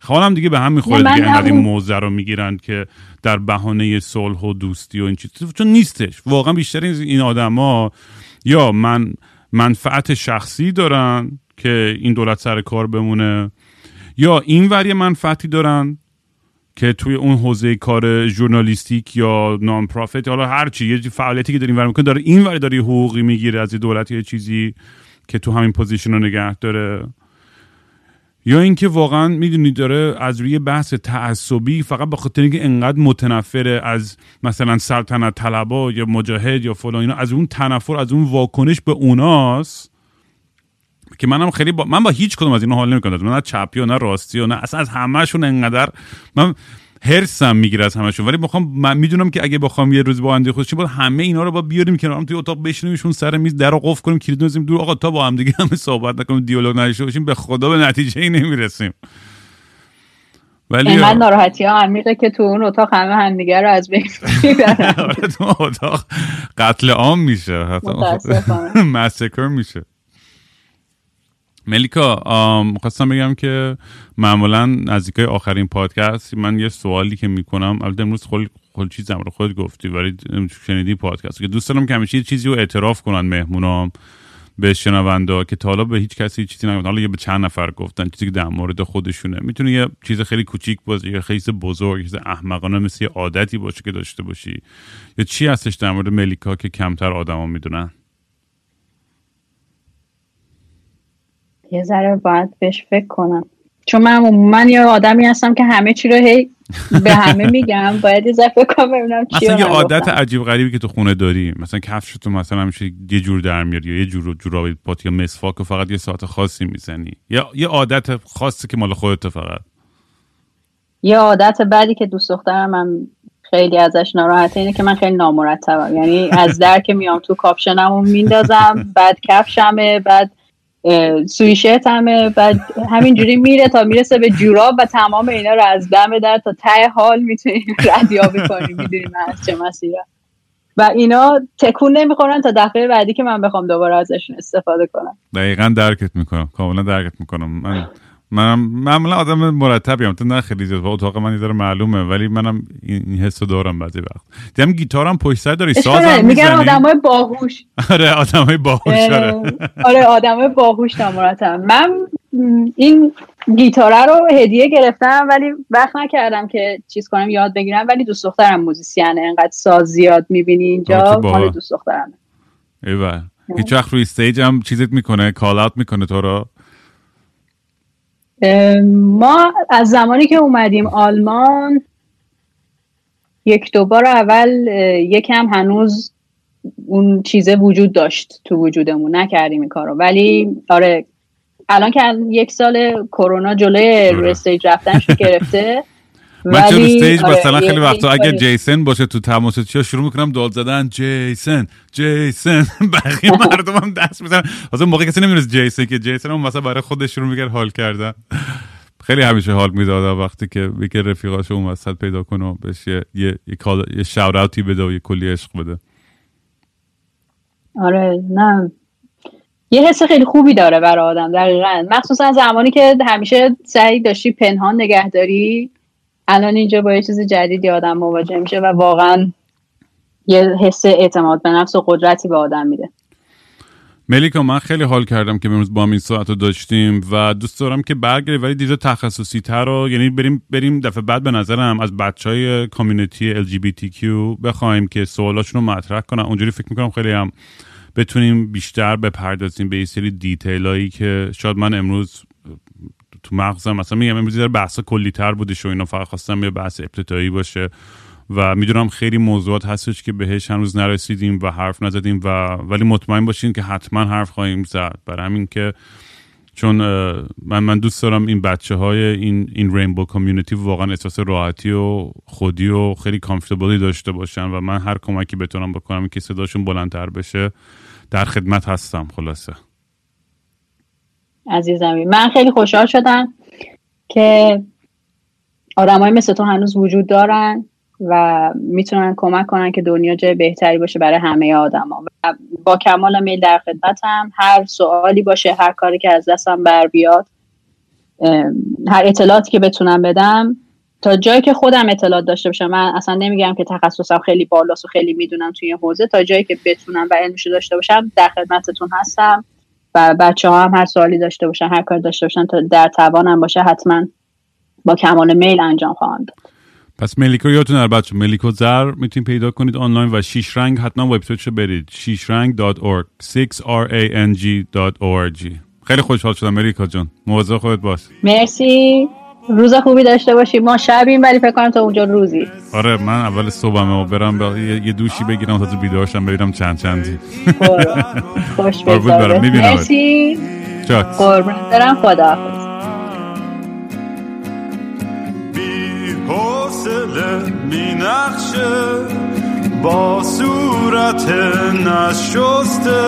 Speaker 2: خالم دیگه به هم می‌خوره دیگه اینقدر این موزه رو می‌گیرن که در بهانه صلح و دوستی و این چیز. چون نیستش. واقعا بیشتر این آدما یا من منفعت شخصی دارن که این دولت سر کار بمونه یا این وری منفعتی دارن که توی اون حوزه کار journalistic یا non-profit حالا هر چی یه فعالیتی که داریم ور می‌کنه داره این وری داره حقوقی می‌گیره از دولت یا چیزی که تو همین position رو نگه داره. یا اینکه واقعا می‌دونی داره از روی بحث تعصبی فقط به خاطر اینکه انقدر متنفره از مثلا سلطنت طلبا یا مجاهد یا فلان اینا از اون تنفر از اون واکنش به اوناست که منم خیلی با... من با هیچ کدوم از اینا حال نمی‌کنم. من نه چپی و نه راستی و نه اصلا از همهشون انقدر من هرسم می‌گیره از همشون ولی بخوام من می‌دونم که اگه بخوام یه روز با هم خودشون با همه اینا رو با بیاریم کنار. توی اتاق بشینیمشون سر میز در رو قفل کنیم کلید بزنیم دور. آقا تا با هم دیگه همه صحبت نکنیم دیالوگ نداشته باشیم به خدا به نتیجه ای نمی‌رسیم.
Speaker 3: ولی اینقدر ناراحتی ها عمیقه که تو اون اتاق همه همدیگه رو از بین
Speaker 2: آره، تو اتاق قتل عام میشه. مسکر میشه. ملیکا خواستم بگم که معمولا نزدیکای آخرین پادکست من یه سوالی که می‌کنم البته امروز خل خل چیزم رو خود گفتی ولی شنیدی پادکست. که دوست دارم که همیشه چیزی رو اعتراف کنن مهمونام به شنونده که تا حالا به هیچ کسی چیزی نگفتن. حالا یه به چند نفر گفتن چیزی که در مورد خودشونه. می‌تونه یه چیز خیلی کوچیک باشه یه خیلی بزرگ چیز احمقانه مثل یه عادتی باشه که داشته باشی. یا چی هستش در مورد ملیکا که کمتر آدما می‌دونن؟
Speaker 3: یه ذره باید بهش فکر کنم. چون من من یه آدمی هستم که همه چی رو هی به همه میگم. باید یه فکر کنم ببینم چی
Speaker 2: مثلا یه عادت عجیب غریبی که تو خونه داری. مثلا کفش تو مثلا همیشه یه جور در میاری یا یه جور جورابی پات یا مسواک و فقط یه ساعت خاصی می‌زنی. یا یه عادت خاصی که مال خودت فقط.
Speaker 3: یه عادت بعدی که دوست دخترم من خیلی ازش ناراحته اینه که من خیلی نامرتبم. یعنی از در که میام تو کاپشنمو میندازم بعد کفشمه بعد سویشرت همه بعد همینجوری میره تا می‌رسه به جوراب و تمام اینا رو از دم در تا ته حال می‌تونیم ردیابی کنیم می‌دونیم از چه مسیره و اینا تکون نمی‌خورن تا دفعه بعدی که من بخوام دوباره ازشون استفاده کنم.
Speaker 2: دقیقا درکت می‌کنم. کاملا درکت می‌کنم. من من معمولا آدم مرتبی هم. تو نه خیلی زیاد. اتاق من داره معلومه ولی منم این حسو دارم بعضی وقت. دیدم گیتارم پشت سر داری. ساز
Speaker 3: میگن آدمای باهوش.
Speaker 2: آره آدمای باهوش آره.
Speaker 3: آره آدمای باهوش نامرتب من این گیتاره رو هدیه گرفتم ولی وقت نکردم که چیز کنم یاد بگیرم. ولی دوست دخترم موزیسینه. انقدر ساز زیاد می‌بینی اینجا. مال دوست دخترم
Speaker 2: ایوه هیچ وقت روی stage هم چیزت می‌کنه call out می‌کنه تو رو.
Speaker 3: ما از زمانی که اومدیم آلمان یک دو بار اول یکم هنوز اون چیزه وجود داشت تو وجودمون نکردیم این کارو ولی آره الان که یک سال کرونا جلوی. stage رفتنش گرفته
Speaker 2: من چه stage آره، مثلا خیلی وقتا اگه جیسن باشه تو تماس چیا شروع می‌کنم داد زدن جیسن جیسن. بقیه مردم هم دست می‌زنن. اصلا موقع کسی نمی‌دونست جیسن که جیسن هم مثلا برای خودش شروع می‌کرد حال کردن. خیلی همیشه حال می‌داد وقتی که یکی رفیقاش اون وسط پیدا کنه و بهش یه یه یه, یه شاوت بده و یه کلی عشق بده.
Speaker 3: آره نه. یه حس خیلی خوبی داره برای آدم دقیقا. مخصوصا زمانی که همیشه سعی داشتی پنهان نگهداری. الان اینجا با یه چیز جدیدی آدم مواجه میشه و واقعا یه حس اعتماد به نفس و قدرتی به آدم میده.
Speaker 2: ملیکا من خیلی حال کردم که امروز با این ساعت رو داشتیم و دوست دارم که برگردی ولی دیده تخصصی تر رو یعنی بریم بریم دفعه بعد به نظرم از بچه های کامیونیتی LGBTQ بخوایم که سوالاشون رو مطرح کنن. اونجوری فکر می‌کنم خیلی هم بتونیم بیشتر بپردازیم به یه سری دیتیل هایی که شاید من امروز تو مغزم. مثلا میگم امروز در بحث کلی تر بودش و اینا. فقط خواستم یه بحث ابتدایی باشه و می‌دونم خیلی موضوعات هستش که بهش هنوز نرسیدیم و حرف نزدیم و ولی مطمئن باشین که حتما حرف خواهیم زد. برای همین که چون من من دوست دارم این بچه های این این رینبو کامیونیتی واقعا احساس راحتی و خودی و خیلی کامفتبلی داشته باشن و من هر کمکی بتونم بکنم که صداشون بلندتر بشه در خدمت هستم. خلاصه.
Speaker 3: عزیزمی. من خیلی خوشحال شدم که آدمای مثل تو هنوز وجود دارن و می‌تونن کمک کنن که دنیا جای بهتری باشه برای همه آدما. و با کمال میل در خدمتم. هر سوالی باشه هر کاری که از دستم بر بیاد هر اطلاعاتی که بتونم بدم تا جایی که خودم اطلاعات داشته باشم. من اصلا نمیگم که تخصصم خیلی بالاست و خیلی می‌دونم توی این حوزه. تا جایی که بتونم و علمشو داشته باشم در خدمتتون هستم. و بچه ها هم هر سوالی داشته باشن هر کار داشته باشن تا در توانم باشه حتما با کمال میل انجام خواهم داد.
Speaker 4: پس ملیکو یادتون هر بچه ملیکو زر می‌تونید پیدا کنید آنلاین و شیش رنگ. حتما وبسایتشو برید. شیشرنگ.org 6rang.org خیلی خوشحال شدم ملیکا جان. مواظب خودت باش.
Speaker 3: مرسی. روز خوبی داشته باشی. ما شبیم ولی فکر کنم تا اونجا روزی.
Speaker 4: آره من اول صبحمه و برم با یه دوشی بگیرم تا تو بیدارشم ببینم چند چندی.
Speaker 3: خوش بگذاره مرسی. قربون دارم خدا
Speaker 2: بی حوصله می نخشه با صورت نشسته.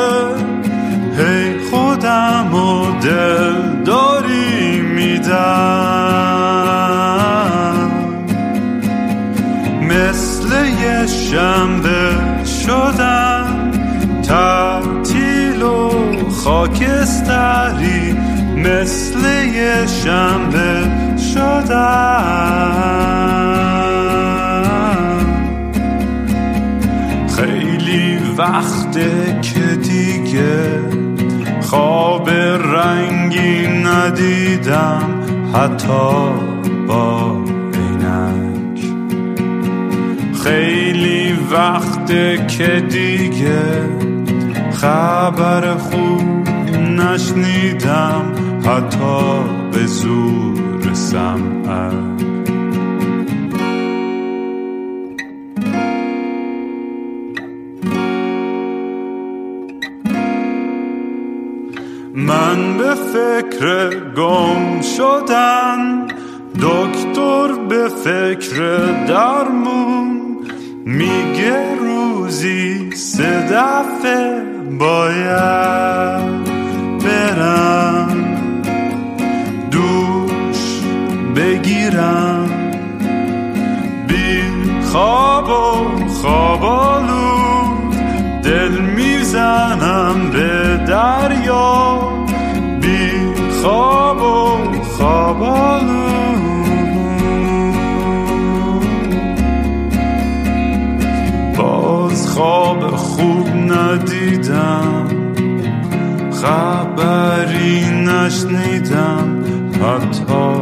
Speaker 2: هی خودم و دل داری میدم مثل یه شنبه شدم تعطیل و خاکستری. مثل یه شنبه شدم. خیلی وقته که دیگه خواب رنگی ندیدم. حتی با عینک. خیلی وقته که دیگه خبر خوب نشنیدم حتی به زور سمعک. من به فکر گم شدن. دکتر به فکر درمون میگه روزی سه دفعه باید برم. دوش بگیرم. بی خواب ندیدم خبری نشنیدم حتی